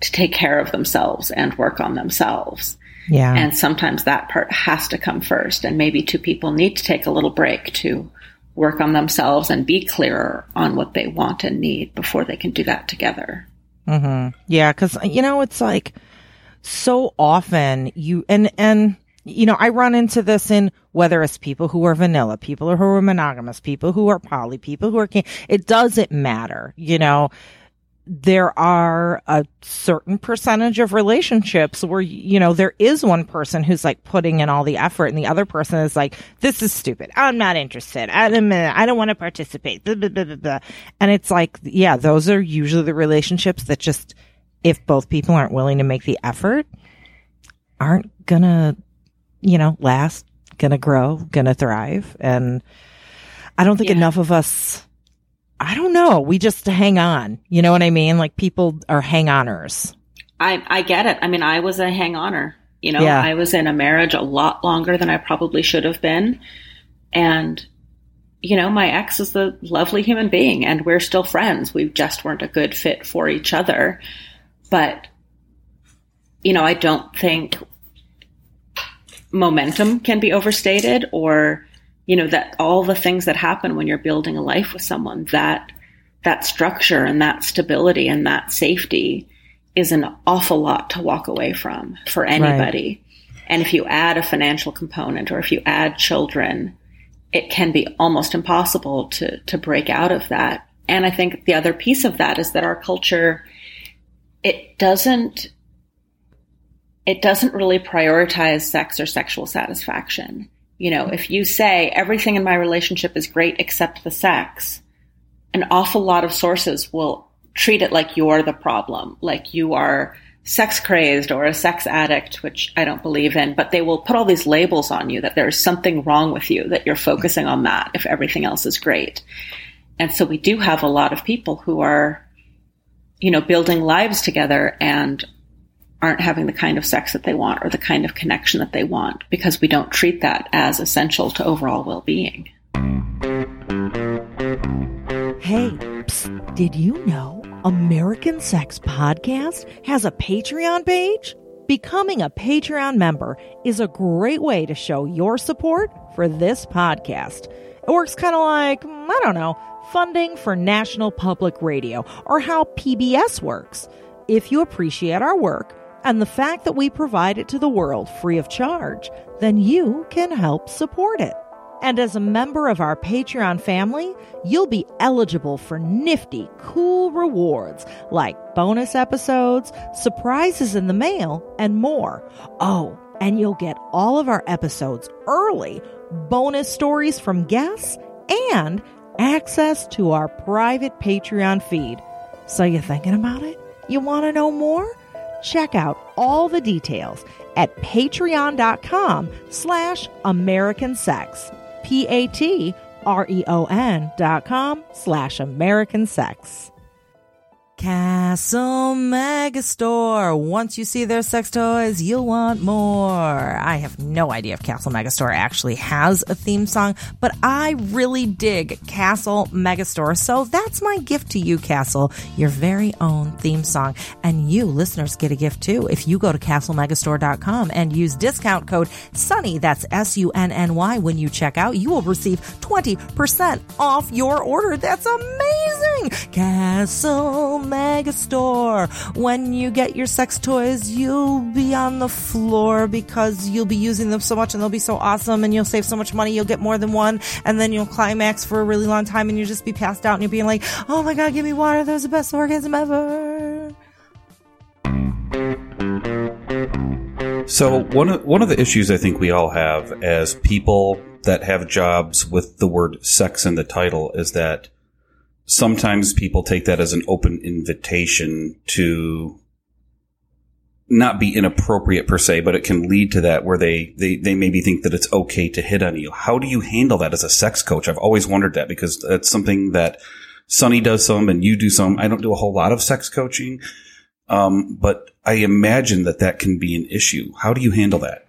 to take care of themselves and work on themselves. Yeah. And sometimes that part has to come first. And maybe two people need to take a little break to work on themselves and be clearer on what they want and need before they can do that together. Mm-hmm. Yeah. Cause, you know, it's like so often you, and, and, you know, I run into this in whether it's people who are vanilla, people or who are monogamous, people who are poly, people who are, it doesn't matter. You know, there are a certain percentage of relationships where, you know, there is one person who's like putting in all the effort and the other person is like, this is stupid. I'm not interested. I don't, uh, I don't want to participate. Blah, blah, blah, and it's like, yeah, those are usually the relationships that just, if both people aren't willing to make the effort, aren't gonna you know, last, gonna grow, gonna thrive. And I don't think yeah. enough of us, I don't know, we just hang on. You know what I mean? Like people are hang oners. I, I get it. I mean, I was a hang oner. You know, yeah. I was in a marriage a lot longer than I probably should have been. And, you know, my ex is a lovely human being and we're still friends. We just weren't a good fit for each other. But, you know, I don't think momentum can be overstated or you know that all the things that happen when you're building a life with someone that that structure and that stability and that safety is an awful lot to walk away from for anybody right. and if you add a financial component or if you add children it can be almost impossible to to break out of that and i think the other piece of that is that our culture it doesn't it doesn't really prioritize sex or sexual satisfaction. You know, if you say everything in my relationship is great except the sex, an awful lot of sources will treat it like you're the problem, like you are sex crazed or a sex addict, which I don't believe in, but they will put all these labels on you that there's something wrong with you, that you're focusing on that if everything else is great. And so we do have a lot of people who are, you know, building lives together and aren't having the kind of sex that they want or the kind of connection that they want because we don't treat that as essential to overall well being. Hey, psst, did you know American Sex Podcast has a Patreon page? Becoming a Patreon member is a great way to show your support for this podcast. It works kind of like, mm, I don't know, funding for National Public Radio or how PBS works. If you appreciate our work and the fact that we provide it to the world free of charge, then you can help support it. And as a member of our Patreon family, you'll be eligible for nifty, cool rewards like bonus episodes, surprises in the mail, and more. Oh, and you'll get all of our episodes early, bonus stories from guests, and access to our private Patreon feed. So you thinking about it? You want to know more? Check out all the details at patreon.com slash American Sex. P-A-T-R-E-O-N dot com slash American Sex. Castle Megastore. Once you see their sex toys, you'll want more. I have no idea if Castle Megastore actually has a theme song, but I really dig Castle Megastore. So that's my gift to you, Castle, your very own theme song. And you listeners get a gift too. If you go to castlemegastore.com and use discount code SUNNY, that's S-U-N-N-Y, when you check out, you will receive 20% off your order. That's amazing! Castle Megastore. When you get your sex toys, you'll be on the floor because you'll be using them so much and they'll be so awesome and you'll save so much money. You'll get more than one and then you'll climax for a really long time and you'll just be passed out and you'll be like, oh my God, give me water. That was the best orgasm ever. So one of one of the issues I think we all have as people that have jobs with the word sex in the title is that sometimes people take that as an open invitation to not be inappropriate per se, but it can lead to that where they, they, they maybe think that it's okay to hit on you. How do you handle that as a sex coach? I've always wondered that because that's something that Sunny does some and you do some. I don't do a whole lot of sex coaching. Um, but I imagine that that can be an issue. How do you handle that?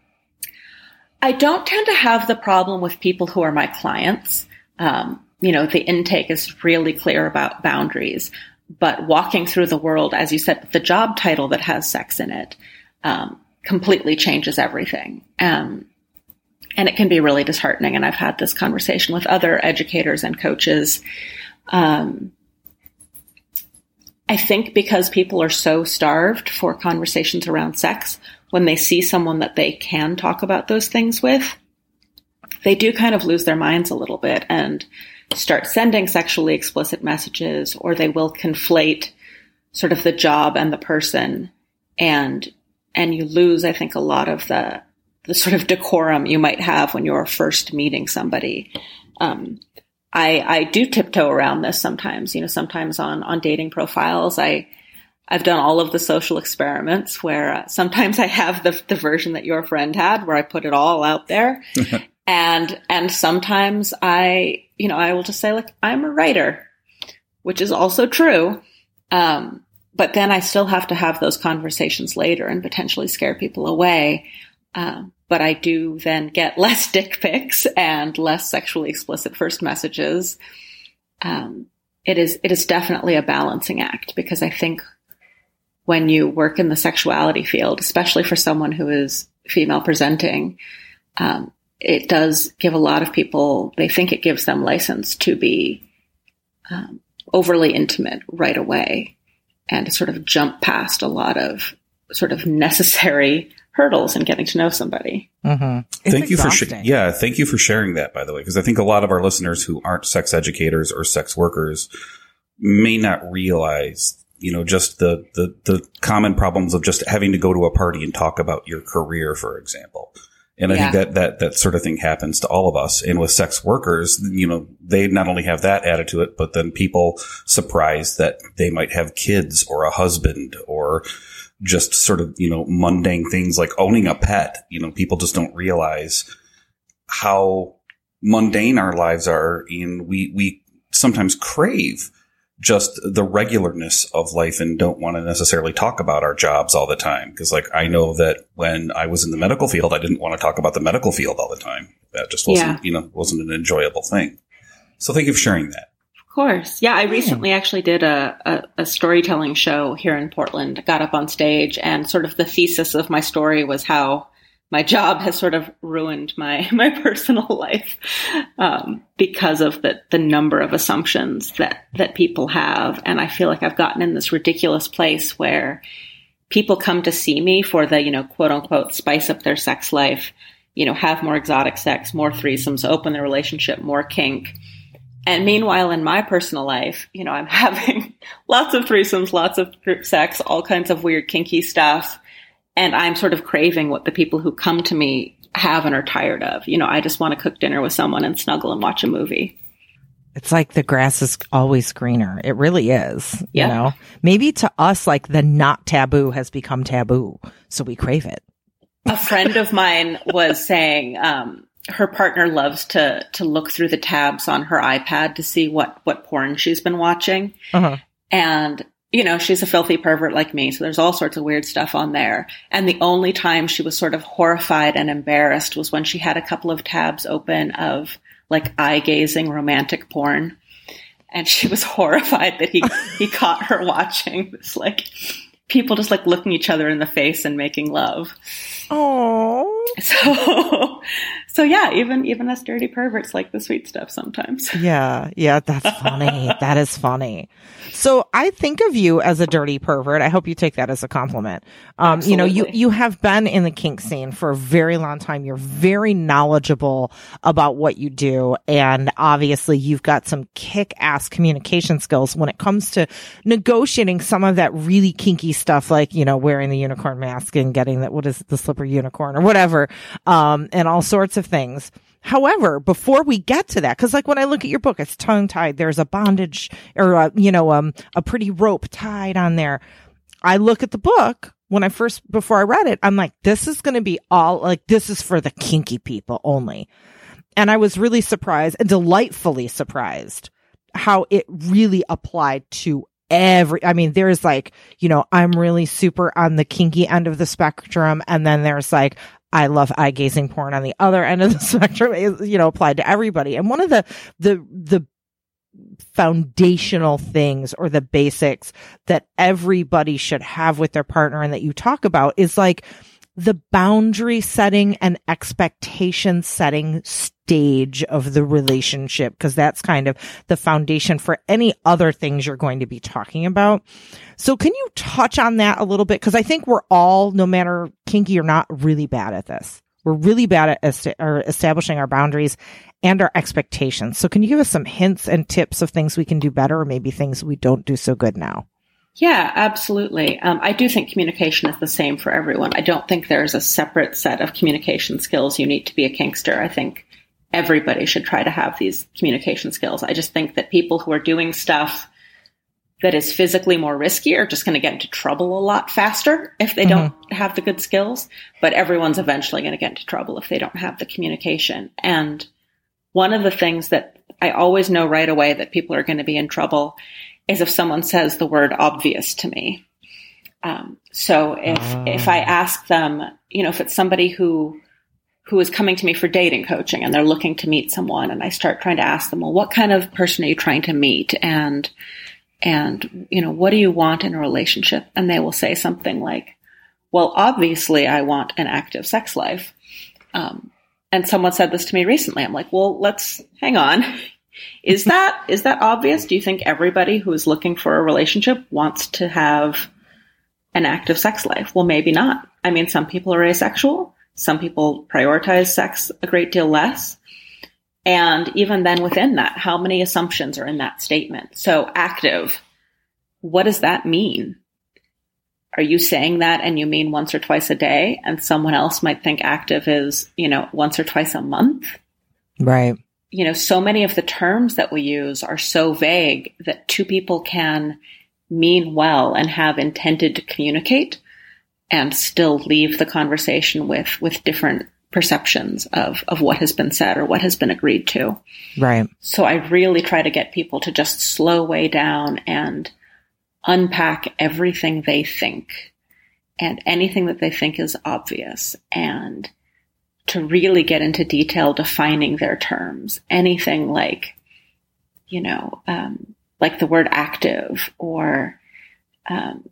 I don't tend to have the problem with people who are my clients. Um, you know, the intake is really clear about boundaries. But walking through the world, as you said, the job title that has sex in it um, completely changes everything. Um, and it can be really disheartening. And I've had this conversation with other educators and coaches. Um, I think because people are so starved for conversations around sex, when they see someone that they can talk about those things with, they do kind of lose their minds a little bit and start sending sexually explicit messages, or they will conflate sort of the job and the person, and and you lose, I think, a lot of the the sort of decorum you might have when you're first meeting somebody. Um, I I do tiptoe around this sometimes. You know, sometimes on on dating profiles, I I've done all of the social experiments where uh, sometimes I have the the version that your friend had, where I put it all out there, and and sometimes I you know I will just say like I'm a writer, which is also true. Um, but then I still have to have those conversations later and potentially scare people away. Um, but I do then get less dick pics and less sexually explicit first messages. Um, it is it is definitely a balancing act because I think when you work in the sexuality field, especially for someone who is female presenting, um, it does give a lot of people, they think it gives them license to be um, overly intimate right away and to sort of jump past a lot of sort of necessary hurdles in getting to know somebody. Mm-hmm. thank you for sh- yeah, thank you for sharing that by the way because I think a lot of our listeners who aren't sex educators or sex workers may not realize you know just the the the common problems of just having to go to a party and talk about your career for example. And I Yeah. think that, that, that sort of thing happens to all of us. And with sex workers, you know, they not only have that added to it, but then people surprised that they might have kids or a husband or, just sort of, you know, mundane things like owning a pet. You know, people just don't realize how mundane our lives are and we, we sometimes crave just the regularness of life and don't want to necessarily talk about our jobs all the time. Cause like I know that when I was in the medical field, I didn't want to talk about the medical field all the time. That just wasn't, Yeah. you know, wasn't an enjoyable thing. So thank you for sharing that. Of course. Yeah, I recently actually did a, a, a storytelling show here in Portland, got up on stage, and sort of the thesis of my story was how my job has sort of ruined my, my personal life um, because of the, the number of assumptions that, that people have. And I feel like I've gotten in this ridiculous place where people come to see me for the, you know, quote unquote, spice up their sex life, you know, have more exotic sex, more threesomes, open their relationship, more kink. And meanwhile, in my personal life, you know, I'm having lots of threesomes, lots of group sex, all kinds of weird kinky stuff. And I'm sort of craving what the people who come to me have and are tired of. You know, I just want to cook dinner with someone and snuggle and watch a movie. It's like the grass is always greener. It really is. Yeah. You know, maybe to us, like the not taboo has become taboo. So we crave it. a friend of mine was saying um, her partner loves to to look through the tabs on her iPad to see what what porn she's been watching, Uh-huh. and you know she's a filthy pervert like me, so there's all sorts of weird stuff on there. And the only time she was sort of horrified and embarrassed was when she had a couple of tabs open of like eye gazing romantic porn. And she was horrified that he, he caught her watching this like people just like looking each other in the face and making love. Oh. So, so yeah, even even us dirty perverts like the sweet stuff sometimes. Yeah. Yeah. That's funny. that is funny. So I think of you as a dirty pervert. I hope you take that as a compliment. Um, you know, you, you have been in the kink scene for a very long time. You're very knowledgeable about what you do. And obviously you've got some kick ass communication skills when it comes to negotiating some of that really kinky stuff, like, you know, wearing the unicorn mask and getting that, what is it, the slipper unicorn or whatever. Um, and all sorts of things. However, before we get to that, because like when I look at your book, it's tongue tied. There's a bondage or a, you know um a pretty rope tied on there. I look at the book when I first before I read it. I'm like, this is going to be all like this is for the kinky people only. And I was really surprised and delightfully surprised how it really applied to every I mean there's like, you know, I'm really super on the kinky end of the spectrum and then there's like I love eye gazing porn on the other end of the spectrum you know, applied to everybody. And one of the, the, the foundational things or the basics that everybody should have with their partner and that you talk about is like the boundary setting and expectation setting stage of the relationship because that's kind of the foundation for any other things you're going to be talking about. So can you touch on that a little bit? Cause I think we're all, no matter kinky or not, really bad at this. We're really bad at est- establishing our boundaries and our expectations. So can you give us some hints and tips of things we can do better or maybe things we don't do so good now? Yeah, absolutely. Um, I do think communication is the same for everyone. I don't think there's a separate set of communication skills you need to be a kinkster. I think everybody should try to have these communication skills. I just think that people who are doing stuff that is physically more risky are just going to get into trouble a lot faster if they don't have the good skills. But everyone's eventually going to get into trouble if they don't have the communication. And one of the things that I always know right away that people are going to be in trouble is if someone says the word obvious to me. Um, so if if I ask them, you know, if it's somebody who who is coming to me for dating coaching and they're looking to meet someone, and I start trying to ask them, well, what kind of person are you trying to meet, and and you know, what do you want in a relationship? And they will say something like, well, obviously, I want an active sex life. Um, and someone said this to me recently. I'm like, well, let's hang on. Is that is that obvious? Do you think everybody who is looking for a relationship wants to have an active sex life? Well, maybe not. I mean, some people are asexual. Some people prioritize sex a great deal less. And even then within that, how many assumptions are in that statement? So active, what does that mean? Are you saying that and you mean once or twice a day? And someone else might think active is, you know, once or twice a month? Right. You know, so many of the terms that we use are so vague that two people can mean well and have intended to communicate, and still leave the conversation with with different perceptions of of what has been said or what has been agreed to. Right. So I really try to get people to just slow way down and unpack everything they think and anything that they think is obvious and to really get into detail defining their terms. Anything like, you know, um, like the word active or um,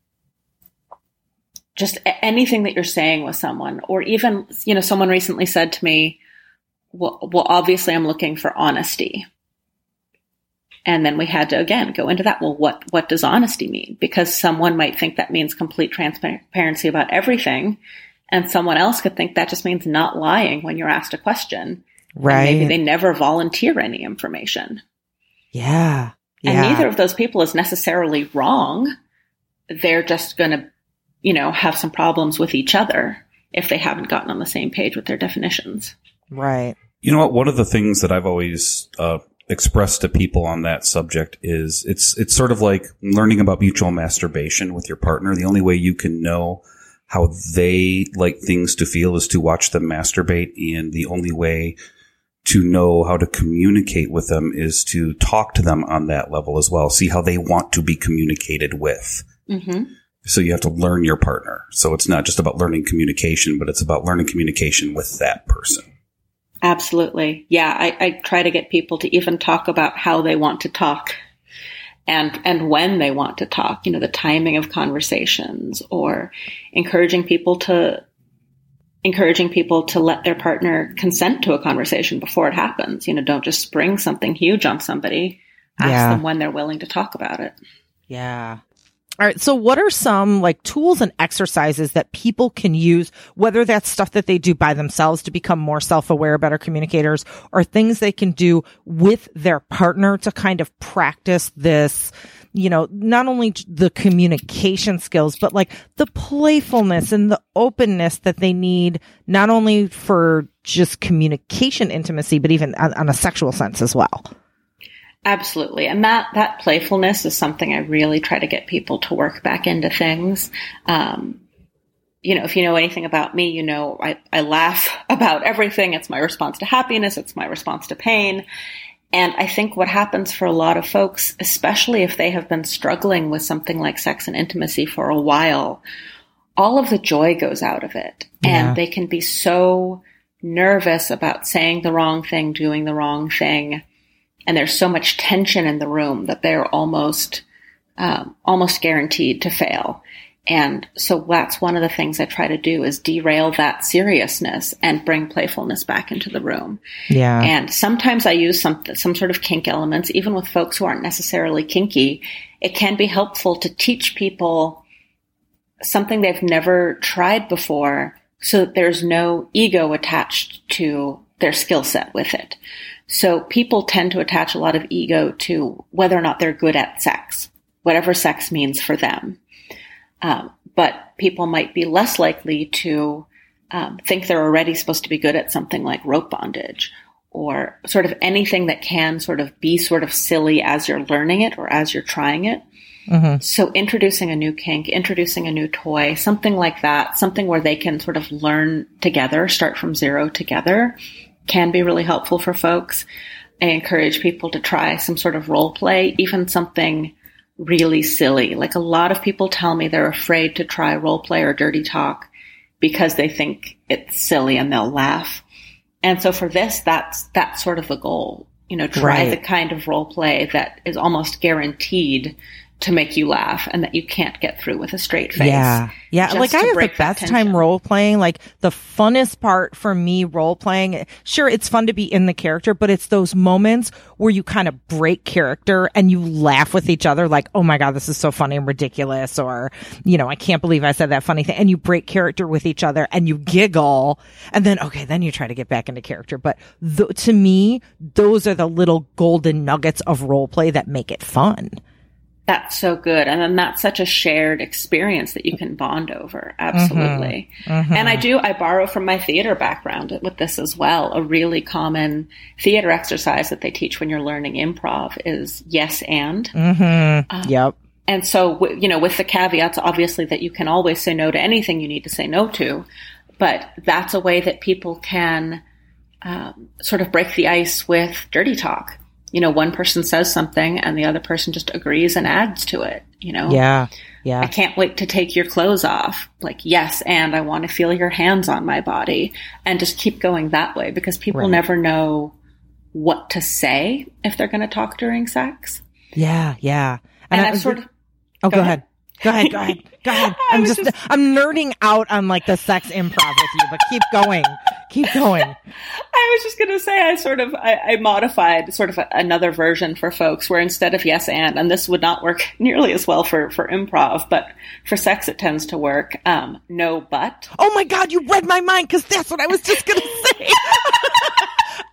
just anything that you're saying with someone, or even, you know, someone recently said to me, well, well, obviously I'm looking for honesty. And then we had to again go into that. Well, what, what does honesty mean? Because someone might think that means complete transparency about everything. And someone else could think that just means not lying when you're asked a question. Right. And maybe they never volunteer any information. Yeah. yeah. And neither of those people is necessarily wrong. They're just going to you know, have some problems with each other if they haven't gotten on the same page with their definitions. Right. You know what? One of the things that I've always uh, expressed to people on that subject is it's it's sort of like learning about mutual masturbation with your partner. The only way you can know how they like things to feel is to watch them masturbate, and the only way to know how to communicate with them is to talk to them on that level as well. See how they want to be communicated with. Mm-hmm. So you have to learn your partner. So it's not just about learning communication, but it's about learning communication with that person. Absolutely. Yeah. I, I try to get people to even talk about how they want to talk and, and when they want to talk, you know, the timing of conversations or encouraging people to, encouraging people to let their partner consent to a conversation before it happens. You know, don't just spring something huge on somebody. Ask Yeah. them when they're willing to talk about it. Yeah. All right. So what are some like tools and exercises that people can use, whether that's stuff that they do by themselves to become more self-aware, better communicators, or things they can do with their partner to kind of practice this, you know, not only the communication skills, but like the playfulness and the openness that they need, not only for just communication intimacy, but even on, on a sexual sense as well. Absolutely. And that, that playfulness is something I really try to get people to work back into things. Um, you know, if you know anything about me, you know, I, I laugh about everything. It's my response to happiness. It's my response to pain. And I think what happens for a lot of folks, especially if they have been struggling with something like sex and intimacy for a while, all of the joy goes out of it. Yeah. And they can be so nervous about saying the wrong thing, doing the wrong thing and there's so much tension in the room that they're almost um, almost guaranteed to fail. And so that's one of the things I try to do is derail that seriousness and bring playfulness back into the room. Yeah. And sometimes I use some some sort of kink elements, even with folks who aren't necessarily kinky. It can be helpful to teach people something they've never tried before, so that there's no ego attached to their skill set with it. So people tend to attach a lot of ego to whether or not they're good at sex, whatever sex means for them. Um, but people might be less likely to um, think they're already supposed to be good at something like rope bondage or sort of anything that can sort of be sort of silly as you're learning it or as you're trying it. Mhm. So introducing a new kink, introducing a new toy, something like that, something where they can sort of learn together, start from zero together can be really helpful for folks. I encourage people to try some sort of role play, even something really silly. Like a lot of people tell me they're afraid to try role play or dirty talk because they think it's silly and they'll laugh. And so for this, that's, that's sort of the goal. You know, try Right. the kind of role play that is almost guaranteed to make you laugh and that you can't get through with a straight face. Yeah. Yeah. like I have the best time role playing. Like the funnest part for me role playing. Sure, it's fun to be in the character, but it's those moments where you kind of break character and you laugh with each other like, oh my God, this is so funny and ridiculous. Or, you know, I can't believe I said that funny thing. And you break character with each other and you giggle. And then, okay, then you try to get back into character. But th- to me, those are the little golden nuggets of role play that make it fun. That's so good. And then that's such a shared experience that you can bond over. Absolutely. And I do, I borrow from my theater background with this as well. A really common theater exercise that they teach when you're learning improv is yes and. Mm-hmm. Yep. and so, you know, with the caveats, obviously, that you can always say no to anything you need to say no to, but that's a way that people can um, sort of break the ice with dirty talk. You know, one person says something and the other person just agrees and adds to it, you know? Yeah. Yeah. I can't wait to take your clothes off. Like, yes, and I want to feel your hands on my body and just keep going that way because people Right. never know what to say if they're going to talk during sex. Yeah. Yeah. And, I- I've sort of, Oh, go, Go ahead. Go ahead. Go ahead. Go ahead. I I'm just, just- I'm nerding out on like the sex improv with you, but keep going. Keep going. I was just going to say, I sort of, I, I modified sort of a, another version for folks where instead of yes and, and this would not work nearly as well for, for improv, but for sex it tends to work. Um, no but. Oh my God, you read my mind because that's what I was just going to say.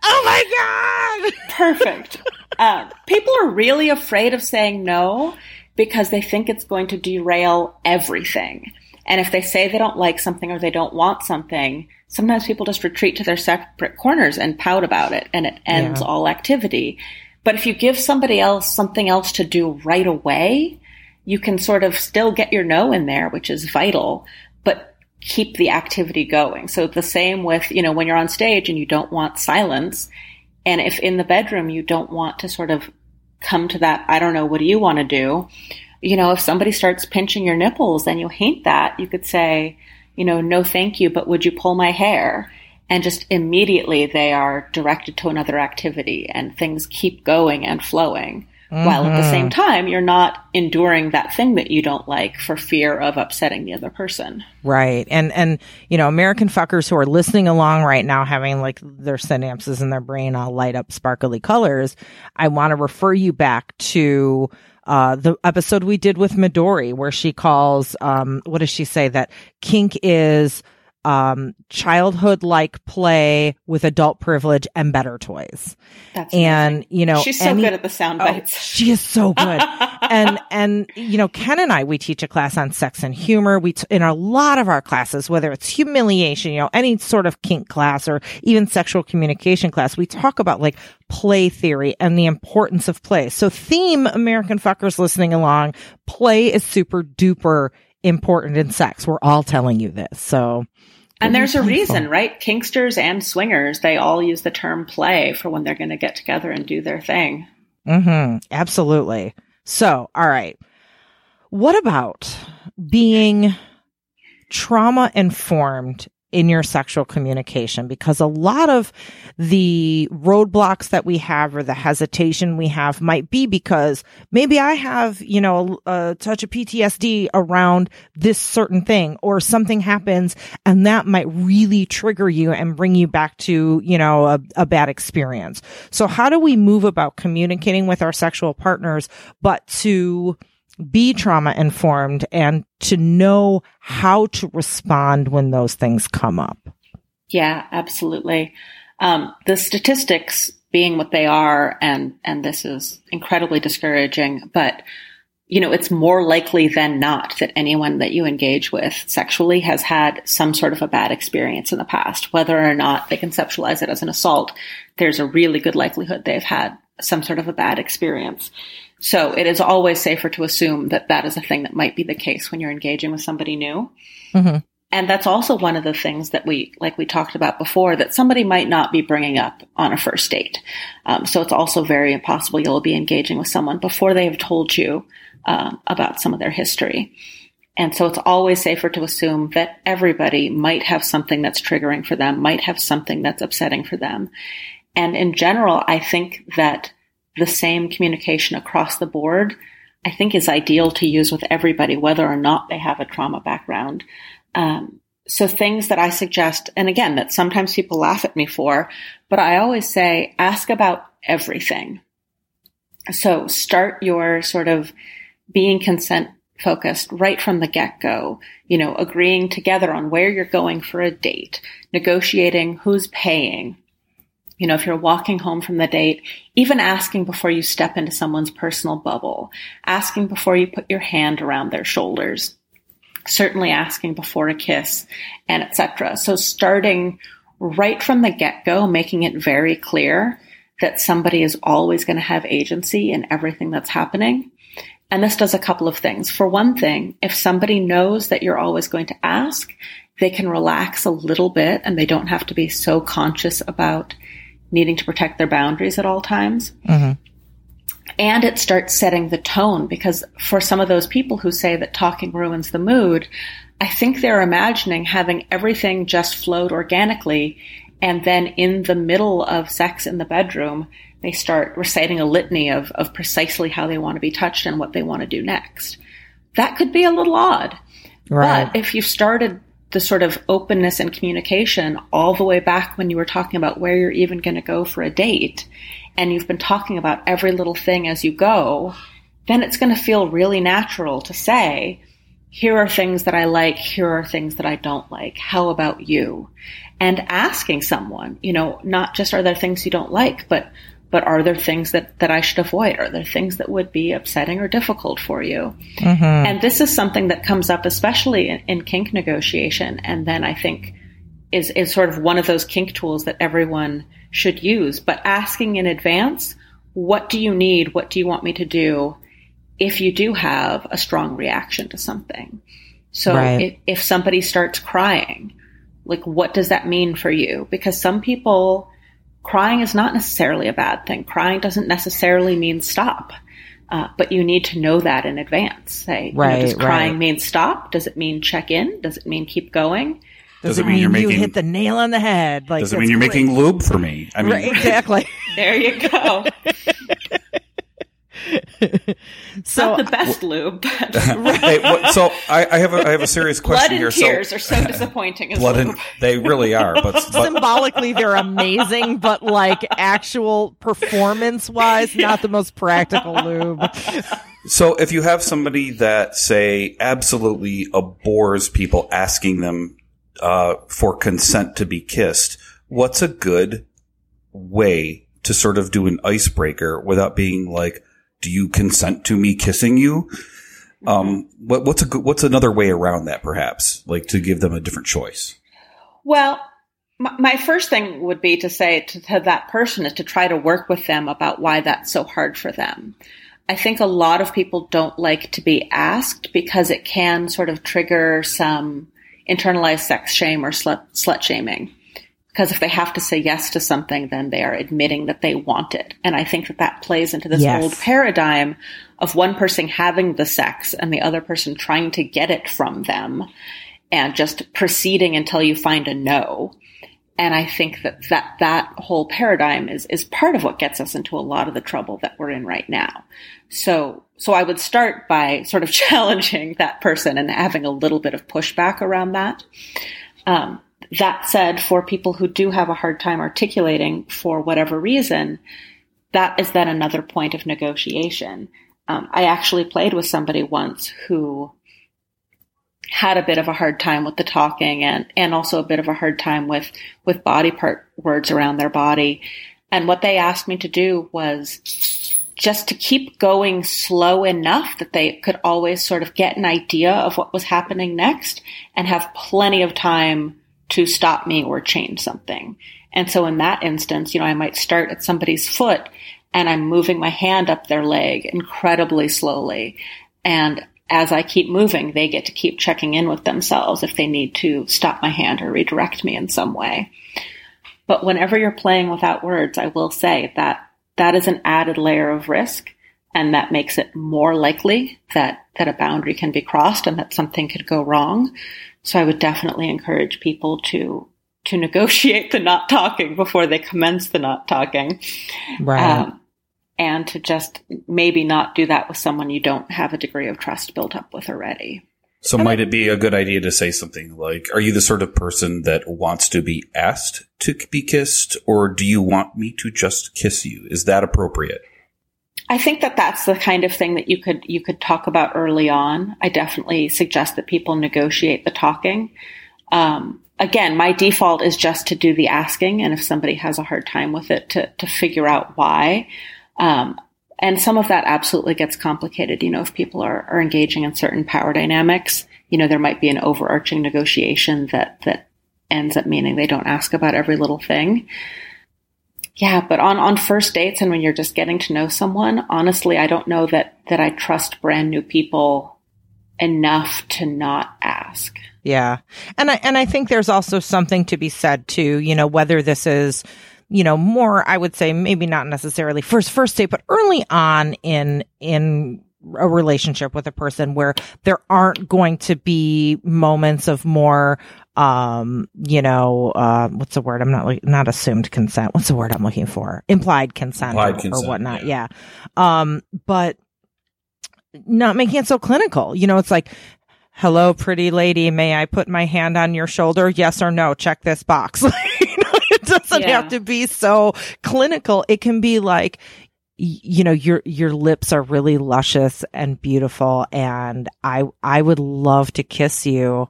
oh my God. Perfect. um, people are really afraid of saying no because they think it's going to derail everything. And if they say they don't like something or they don't want something, sometimes people just retreat to their separate corners and pout about it and it ends Yeah. all activity. But if you give somebody else something else to do right away, you can sort of still get your no in there, which is vital, but keep the activity going. So the same with, you know, when you're on stage and you don't want silence, and if in the bedroom you don't want to sort of come to that, I don't know, what do you want to do? You know, if somebody starts pinching your nipples and you hate that, you could say, you know, no thank you, but would you pull my hair? And just immediately they are directed to another activity and things keep going and flowing. While at the same mm-hmm. time, you're not enduring that thing that you don't like for fear of upsetting the other person. Right. And, and, you know, American fuckers who are listening along right now, having like their synapses in their brain all light up sparkly colors. I want to refer you back to, uh, the episode we did with Midori where she calls, um, what does she say? That kink is, um, childhood like play with adult privilege and better toys. That's And, amazing. you know, she's so any- good at the sound Oh, bites. she is so good. and, and, you know, Ken and I, we teach a class on sex and humor. We, t- in a lot of our classes, whether it's humiliation, you know, any sort of kink class or even sexual communication class, we talk about like play theory and the importance of play. So theme American fuckers listening along, play is super duper important in sex. We're all telling you this. So. And there's a reason, right? Kinksters and swingers, they all use the term play for when they're going to get together and do their thing. Mm-hmm. Absolutely. So, all right. What about being trauma informed in your sexual communication? Because a lot of the roadblocks that we have or the hesitation we have might be because maybe I have, you know, a, a touch of PTSD around this certain thing or something happens and that might really trigger you and bring you back to, you know, a, a bad experience. So how do we move about communicating with our sexual partners, but to be trauma informed and to know how to respond when those things come up? Yeah, absolutely. Um, the statistics being what they are, and and this is incredibly discouraging, but you know, it's more likely than not that anyone that you engage with sexually has had some sort of a bad experience in the past, whether or not they conceptualize it as an assault. There's a really good likelihood they've had some sort of a bad experience. So it is always safer to assume that that is a thing that might be the case when you're engaging with somebody new. Mhm. And that's also one of the things that we, like we talked about before, that somebody might not be bringing up on a first date. Um, so it's also very impossible you'll be engaging with someone before they have told you um, about some of their history. And so it's always safer to assume that everybody might have something that's triggering for them, might have something that's upsetting for them. And in general, I think that the same communication across the board, I think is ideal to use with everybody, whether or not they have a trauma background. Um, so things that I suggest, and again, that sometimes people laugh at me for, but I always say, ask about everything. So start your sort of being consent focused right from the get go, you know, agreeing together on where you're going for a date, negotiating who's paying. You know, if you're walking home from the date, even asking before you step into someone's personal bubble, asking before you put your hand around their shoulders, certainly asking before a kiss, and etc. So starting right from the get go, making it very clear that somebody is always going to have agency in everything that's happening. And this does a couple of things. For one thing, if somebody knows that you're always going to ask, they can relax a little bit and they don't have to be so conscious about needing to protect their boundaries at all times. Mm-hmm. And it starts setting the tone because for some of those people who say that talking ruins the mood, I think they're imagining having everything just flowed organically. And then in the middle of sex in the bedroom, they start reciting a litany of, of precisely how they want to be touched and what they want to do next. That could be a little odd. Right. But if you started the sort of openness and communication all the way back when you were talking about where you're even going to go for a date and you've been talking about every little thing as you go, then it's going to feel really natural to say, here are things that I like, here are things that I don't like. How about you? And asking someone, you know, not just are there things you don't like, but but are there things that, that I should avoid? Are there things that would be upsetting or difficult for you? Mm-hmm. And this is something that comes up, especially in, in kink negotiation. And then I think is, is sort of one of those kink tools that everyone should use. But asking in advance, what do you need? What do you want me to do? If you do have a strong reaction to something. So Right. if, if somebody starts crying, like what does that mean for you? Because some people, crying is not necessarily a bad thing. Crying doesn't necessarily mean stop. Uh, but you need to know that in advance. Say, you know, Right, does crying right. mean stop? Does it mean check in? Does it mean keep going? Does it mean you're you making- hit the nail on the head? Like Does it mean you're great. making lube for me? I mean, right, exactly? There you go. so not the best lube, but hey, what, so I, I have a I have a serious blood question and here. tears so are so disappointing as blood and they really are. But, but symbolically they're amazing, but like actual performance wise, not the most practical lube. so if you have somebody that say absolutely abhors people asking them uh, for consent to be kissed, what's a good way to sort of do an icebreaker without being like, "Do you consent to me kissing you?" Um, what, what's a good, what's another way around that? Perhaps like to give them a different choice. Well, my, first thing would be to say to, to that person is to try to work with them about why that's so hard for them. I think a lot of people don't like to be asked because it can sort of trigger some internalized sex shame or slut, slut shaming. Because if they have to say yes to something, then they are admitting that they want it. And I think that that plays into this Yes. old paradigm of one person having the sex and the other person trying to get it from them and just proceeding until you find a no. And I think that that, that whole paradigm is, is part of what gets us into a lot of the trouble that we're in right now. So, so I would start by sort of challenging that person and having a little bit of pushback around that. Um, that said, for people who do have a hard time articulating for whatever reason, that is then another point of negotiation. Um, I actually played with somebody once who had a bit of a hard time with the talking and, and also a bit of a hard time with, with body part words around their body. And what they asked me to do was just to keep going slow enough that they could always sort of get an idea of what was happening next and have plenty of time to stop me or change something. And so in that instance, you know, I might start at somebody's foot and I'm moving my hand up their leg incredibly slowly. And as I keep moving, they get to keep checking in with themselves if they need to stop my hand or redirect me in some way. But whenever you're playing without words, I will say that that is an added layer of risk and that makes it more likely that, that a boundary can be crossed and that something could go wrong. So I would definitely encourage people to, to negotiate the not talking before they commence the not talking. Right. Um, and to just maybe not do that with someone you don't have a degree of trust built up with already. So might it be a good idea to say something like, are you the sort of person that wants to be asked to be kissed or do you want me to just kiss you? Is that appropriate? I think that that's the kind of thing that you could you could talk about early on. I definitely suggest that people negotiate the talking. Um, again, my default is just to do the asking, and if somebody has a hard time with it, to to figure out why. Um, and some of that absolutely gets complicated. You know, if people are, are engaging in certain power dynamics, you know, there might be an overarching negotiation that that ends up meaning they don't ask about every little thing. Yeah, but on, on first dates and when you're just getting to know someone, honestly, I don't know that, that I trust brand new people enough to not ask. Yeah. And I, and I think there's also something to be said too, you know, whether this is, you know, more, I would say maybe not necessarily first, first date, but early on in, in a relationship with a person where there aren't going to be moments of more um you know uh what's the word? I'm not like not assumed consent. What's the word i'm looking for? Implied consent, Implied or, consent, or whatnot. yeah. um but not making it so clinical. You know it's like hello pretty lady. May i put my hand on your shoulder? Yes or no? Check this box. You know, it doesn't Yeah. have to be so clinical. It can be like you know your your lips are really luscious and beautiful and i i would love to kiss you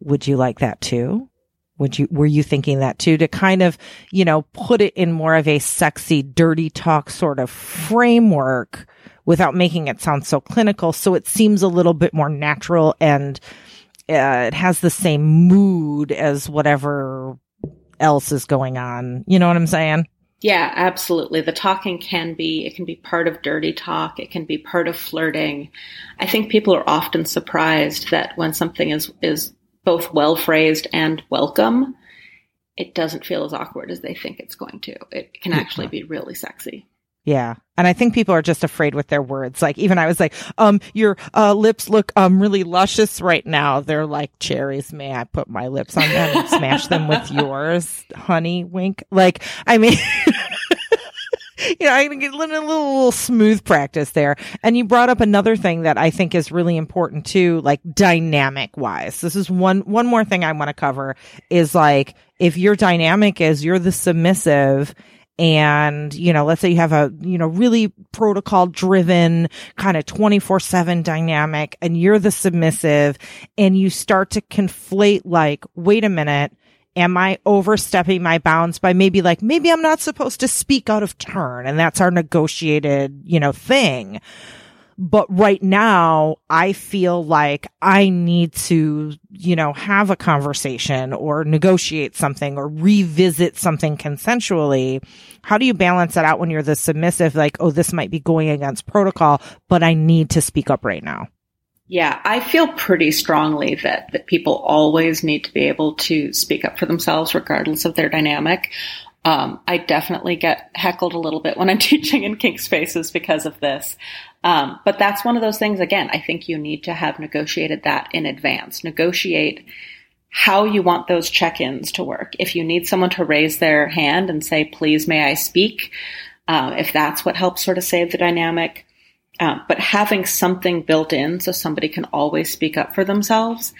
would you like that too would you were you thinking that too to kind of you know put it in more of a sexy dirty talk sort of framework without making it sound so clinical so it seems a little bit more natural and uh, it has the same mood as whatever else is going on you know what i'm saying Yeah, absolutely. The talking can be, it can be part of dirty talk. It can be part of flirting. I think people are often surprised that when something is, is both well phrased and welcome, it doesn't feel as awkward as they think it's going to. It can actually be really sexy. Yeah. And I think people are just afraid with their words. Like even I was like, um, your uh, lips look um really luscious right now. They're like cherries. May I put my lips on them and smash them with yours, honey? Wink. Like, I mean, you know, I get a little, little, little smooth practice there. And you brought up another thing that I think is really important too, like dynamic wise. This is one, one more thing I want to cover is like, if your dynamic is you're the submissive and, you know, let's say you have a, you know, really protocol driven kind of 24 seven dynamic and you're the submissive and you start to conflate like, wait a minute. Am I overstepping my bounds by maybe like, maybe I'm not supposed to speak out of turn and that's our negotiated, you know, thing. But right now, I feel like I need to, you know, have a conversation or negotiate something or revisit something consensually. How do you balance that out when you're the submissive, like, oh, this might be going against protocol, but I need to speak up right now? Yeah, I feel pretty strongly that, that people always need to be able to speak up for themselves regardless of their dynamic. Um, I definitely get heckled a little bit when I'm teaching in kink spaces because of this. Um, but that's one of those things, again, I think you need to have negotiated that in advance. Negotiate how you want those check ins to work. If you need someone to raise their hand and say, please, may I speak? Uh, if that's what helps sort of save the dynamic. Um, but having something built in so somebody can always speak up for themselves.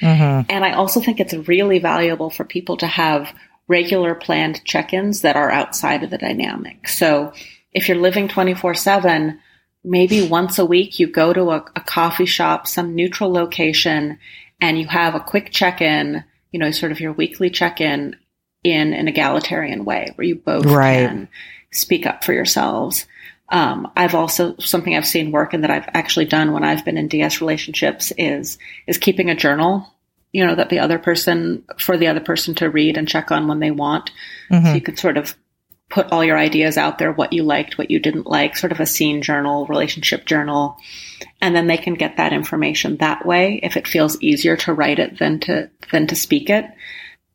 And I also think it's really valuable for people to have regular planned check ins that are outside of the dynamic. So if you're living 24 7, maybe once a week you go to a, a coffee shop, some neutral location, and you have a quick check in, you know, sort of your weekly check in in an egalitarian way where you both Right. can speak up for yourselves. Um, I've also something I've seen work and that I've actually done when I've been in DS relationships is is keeping a journal, you know, that the other person for the other person to read and check on when they want. So you could sort of put all your ideas out there, what you liked, what you didn't like, sort of a scene journal, relationship journal, and then they can get that information that way if it feels easier to write it than to than to speak it.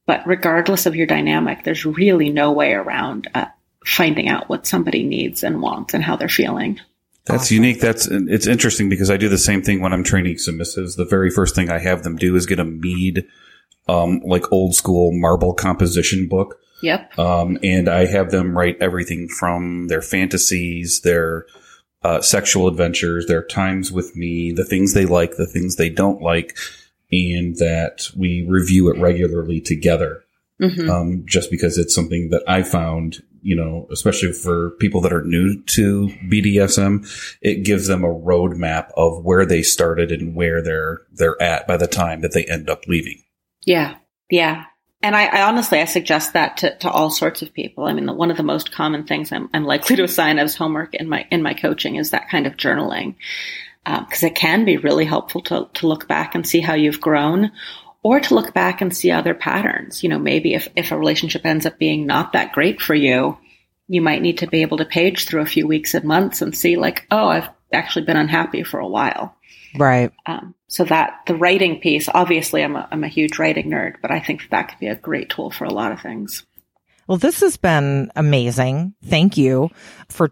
But regardless of your dynamic, there's really no way around uh, finding out what somebody needs and wants and how they're feeling. That's unique. That's it's interesting because I do the same thing when I'm training submissives. The very first thing I have them do is get a mead, um, like old school marble composition book. Yep. Um, and I have them write everything from their fantasies, their uh, sexual adventures, their times with me, the things they like, the things they don't like, and that we review it regularly together. hmm Um, just because it's something that I found, you know, especially for people that are new to BDSM, it gives them a roadmap of where they started and where they're they're at by the time that they end up leaving. Yeah, yeah. And I, I honestly, I suggest that to, to all sorts of people. I mean, the, one of the most common things I'm, I'm likely to assign as homework in my in my coaching is that kind of journaling, uh, because it can be really helpful to to look back and see how you've grown, or to look back and see other patterns. You know, maybe if if a relationship ends up being not that great for you, you might need to be able to page through a few weeks and months and see like, oh, I've actually been unhappy for a while. Right. Um, so that the writing piece, obviously, I'm a, I'm a huge writing nerd, but I think that could be a great tool for a lot of things. Well, this has been amazing. Thank you for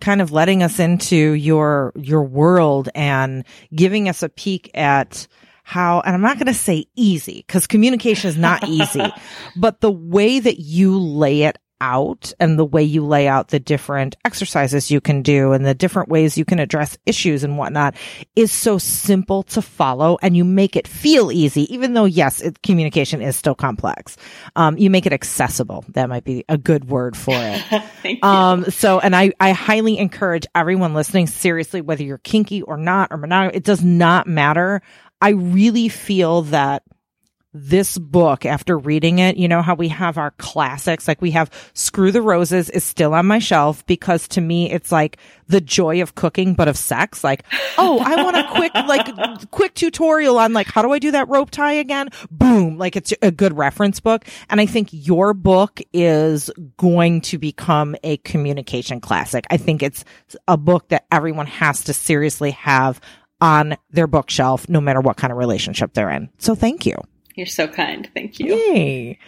kind of letting us into your your world and giving us a peek at how and I'm not going to say easy cuz communication is not easy, but the way that you lay it out and the way you lay out the different exercises you can do and the different ways you can address issues and whatnot is so simple to follow and you make it feel easy, even though yes, it, communication is still complex. Um, you make it accessible. That might be a good word for it. Thank you. Um, so, and I, I highly encourage everyone listening seriously, whether you're kinky or not, or monogamous, it does not matter. I really feel that this book after reading it you know how we have our classics like we have screw the roses is still on my shelf because to me it's like the joy of cooking but of sex. Like oh i want a quick like quick tutorial on like how do i do that rope tie again? Boom. Like it's a good reference book. And i think your book is going to become a communication classic. I think it's a book that everyone has to seriously have on their bookshelf no matter what kind of relationship they're in so thank you You're so kind. Thank you. Yay.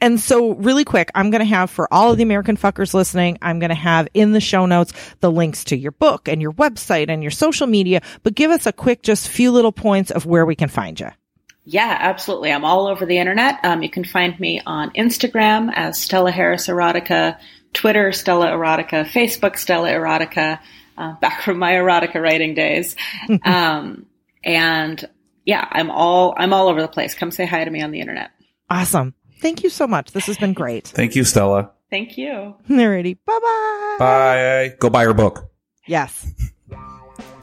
And so really quick, I'm going to have for all of the American fuckers listening, I'm going to have in the show notes the links to your book and your website and your social media, but give us a quick, just few little points of where we can find you. Yeah, absolutely. I'm all over the internet. Um, you can find me on Instagram as Stella Harris Erotica, Twitter Stella Erotica, Facebook Stella Erotica, uh, back from my erotica writing days. um, and yeah, I'm all I'm all over the place. Come say hi to me on the internet. Awesome. Thank you so much. This has been great. Thank you, Stella. Thank you. Alrighty. Bye bye. Bye. Go buy her book. Yes.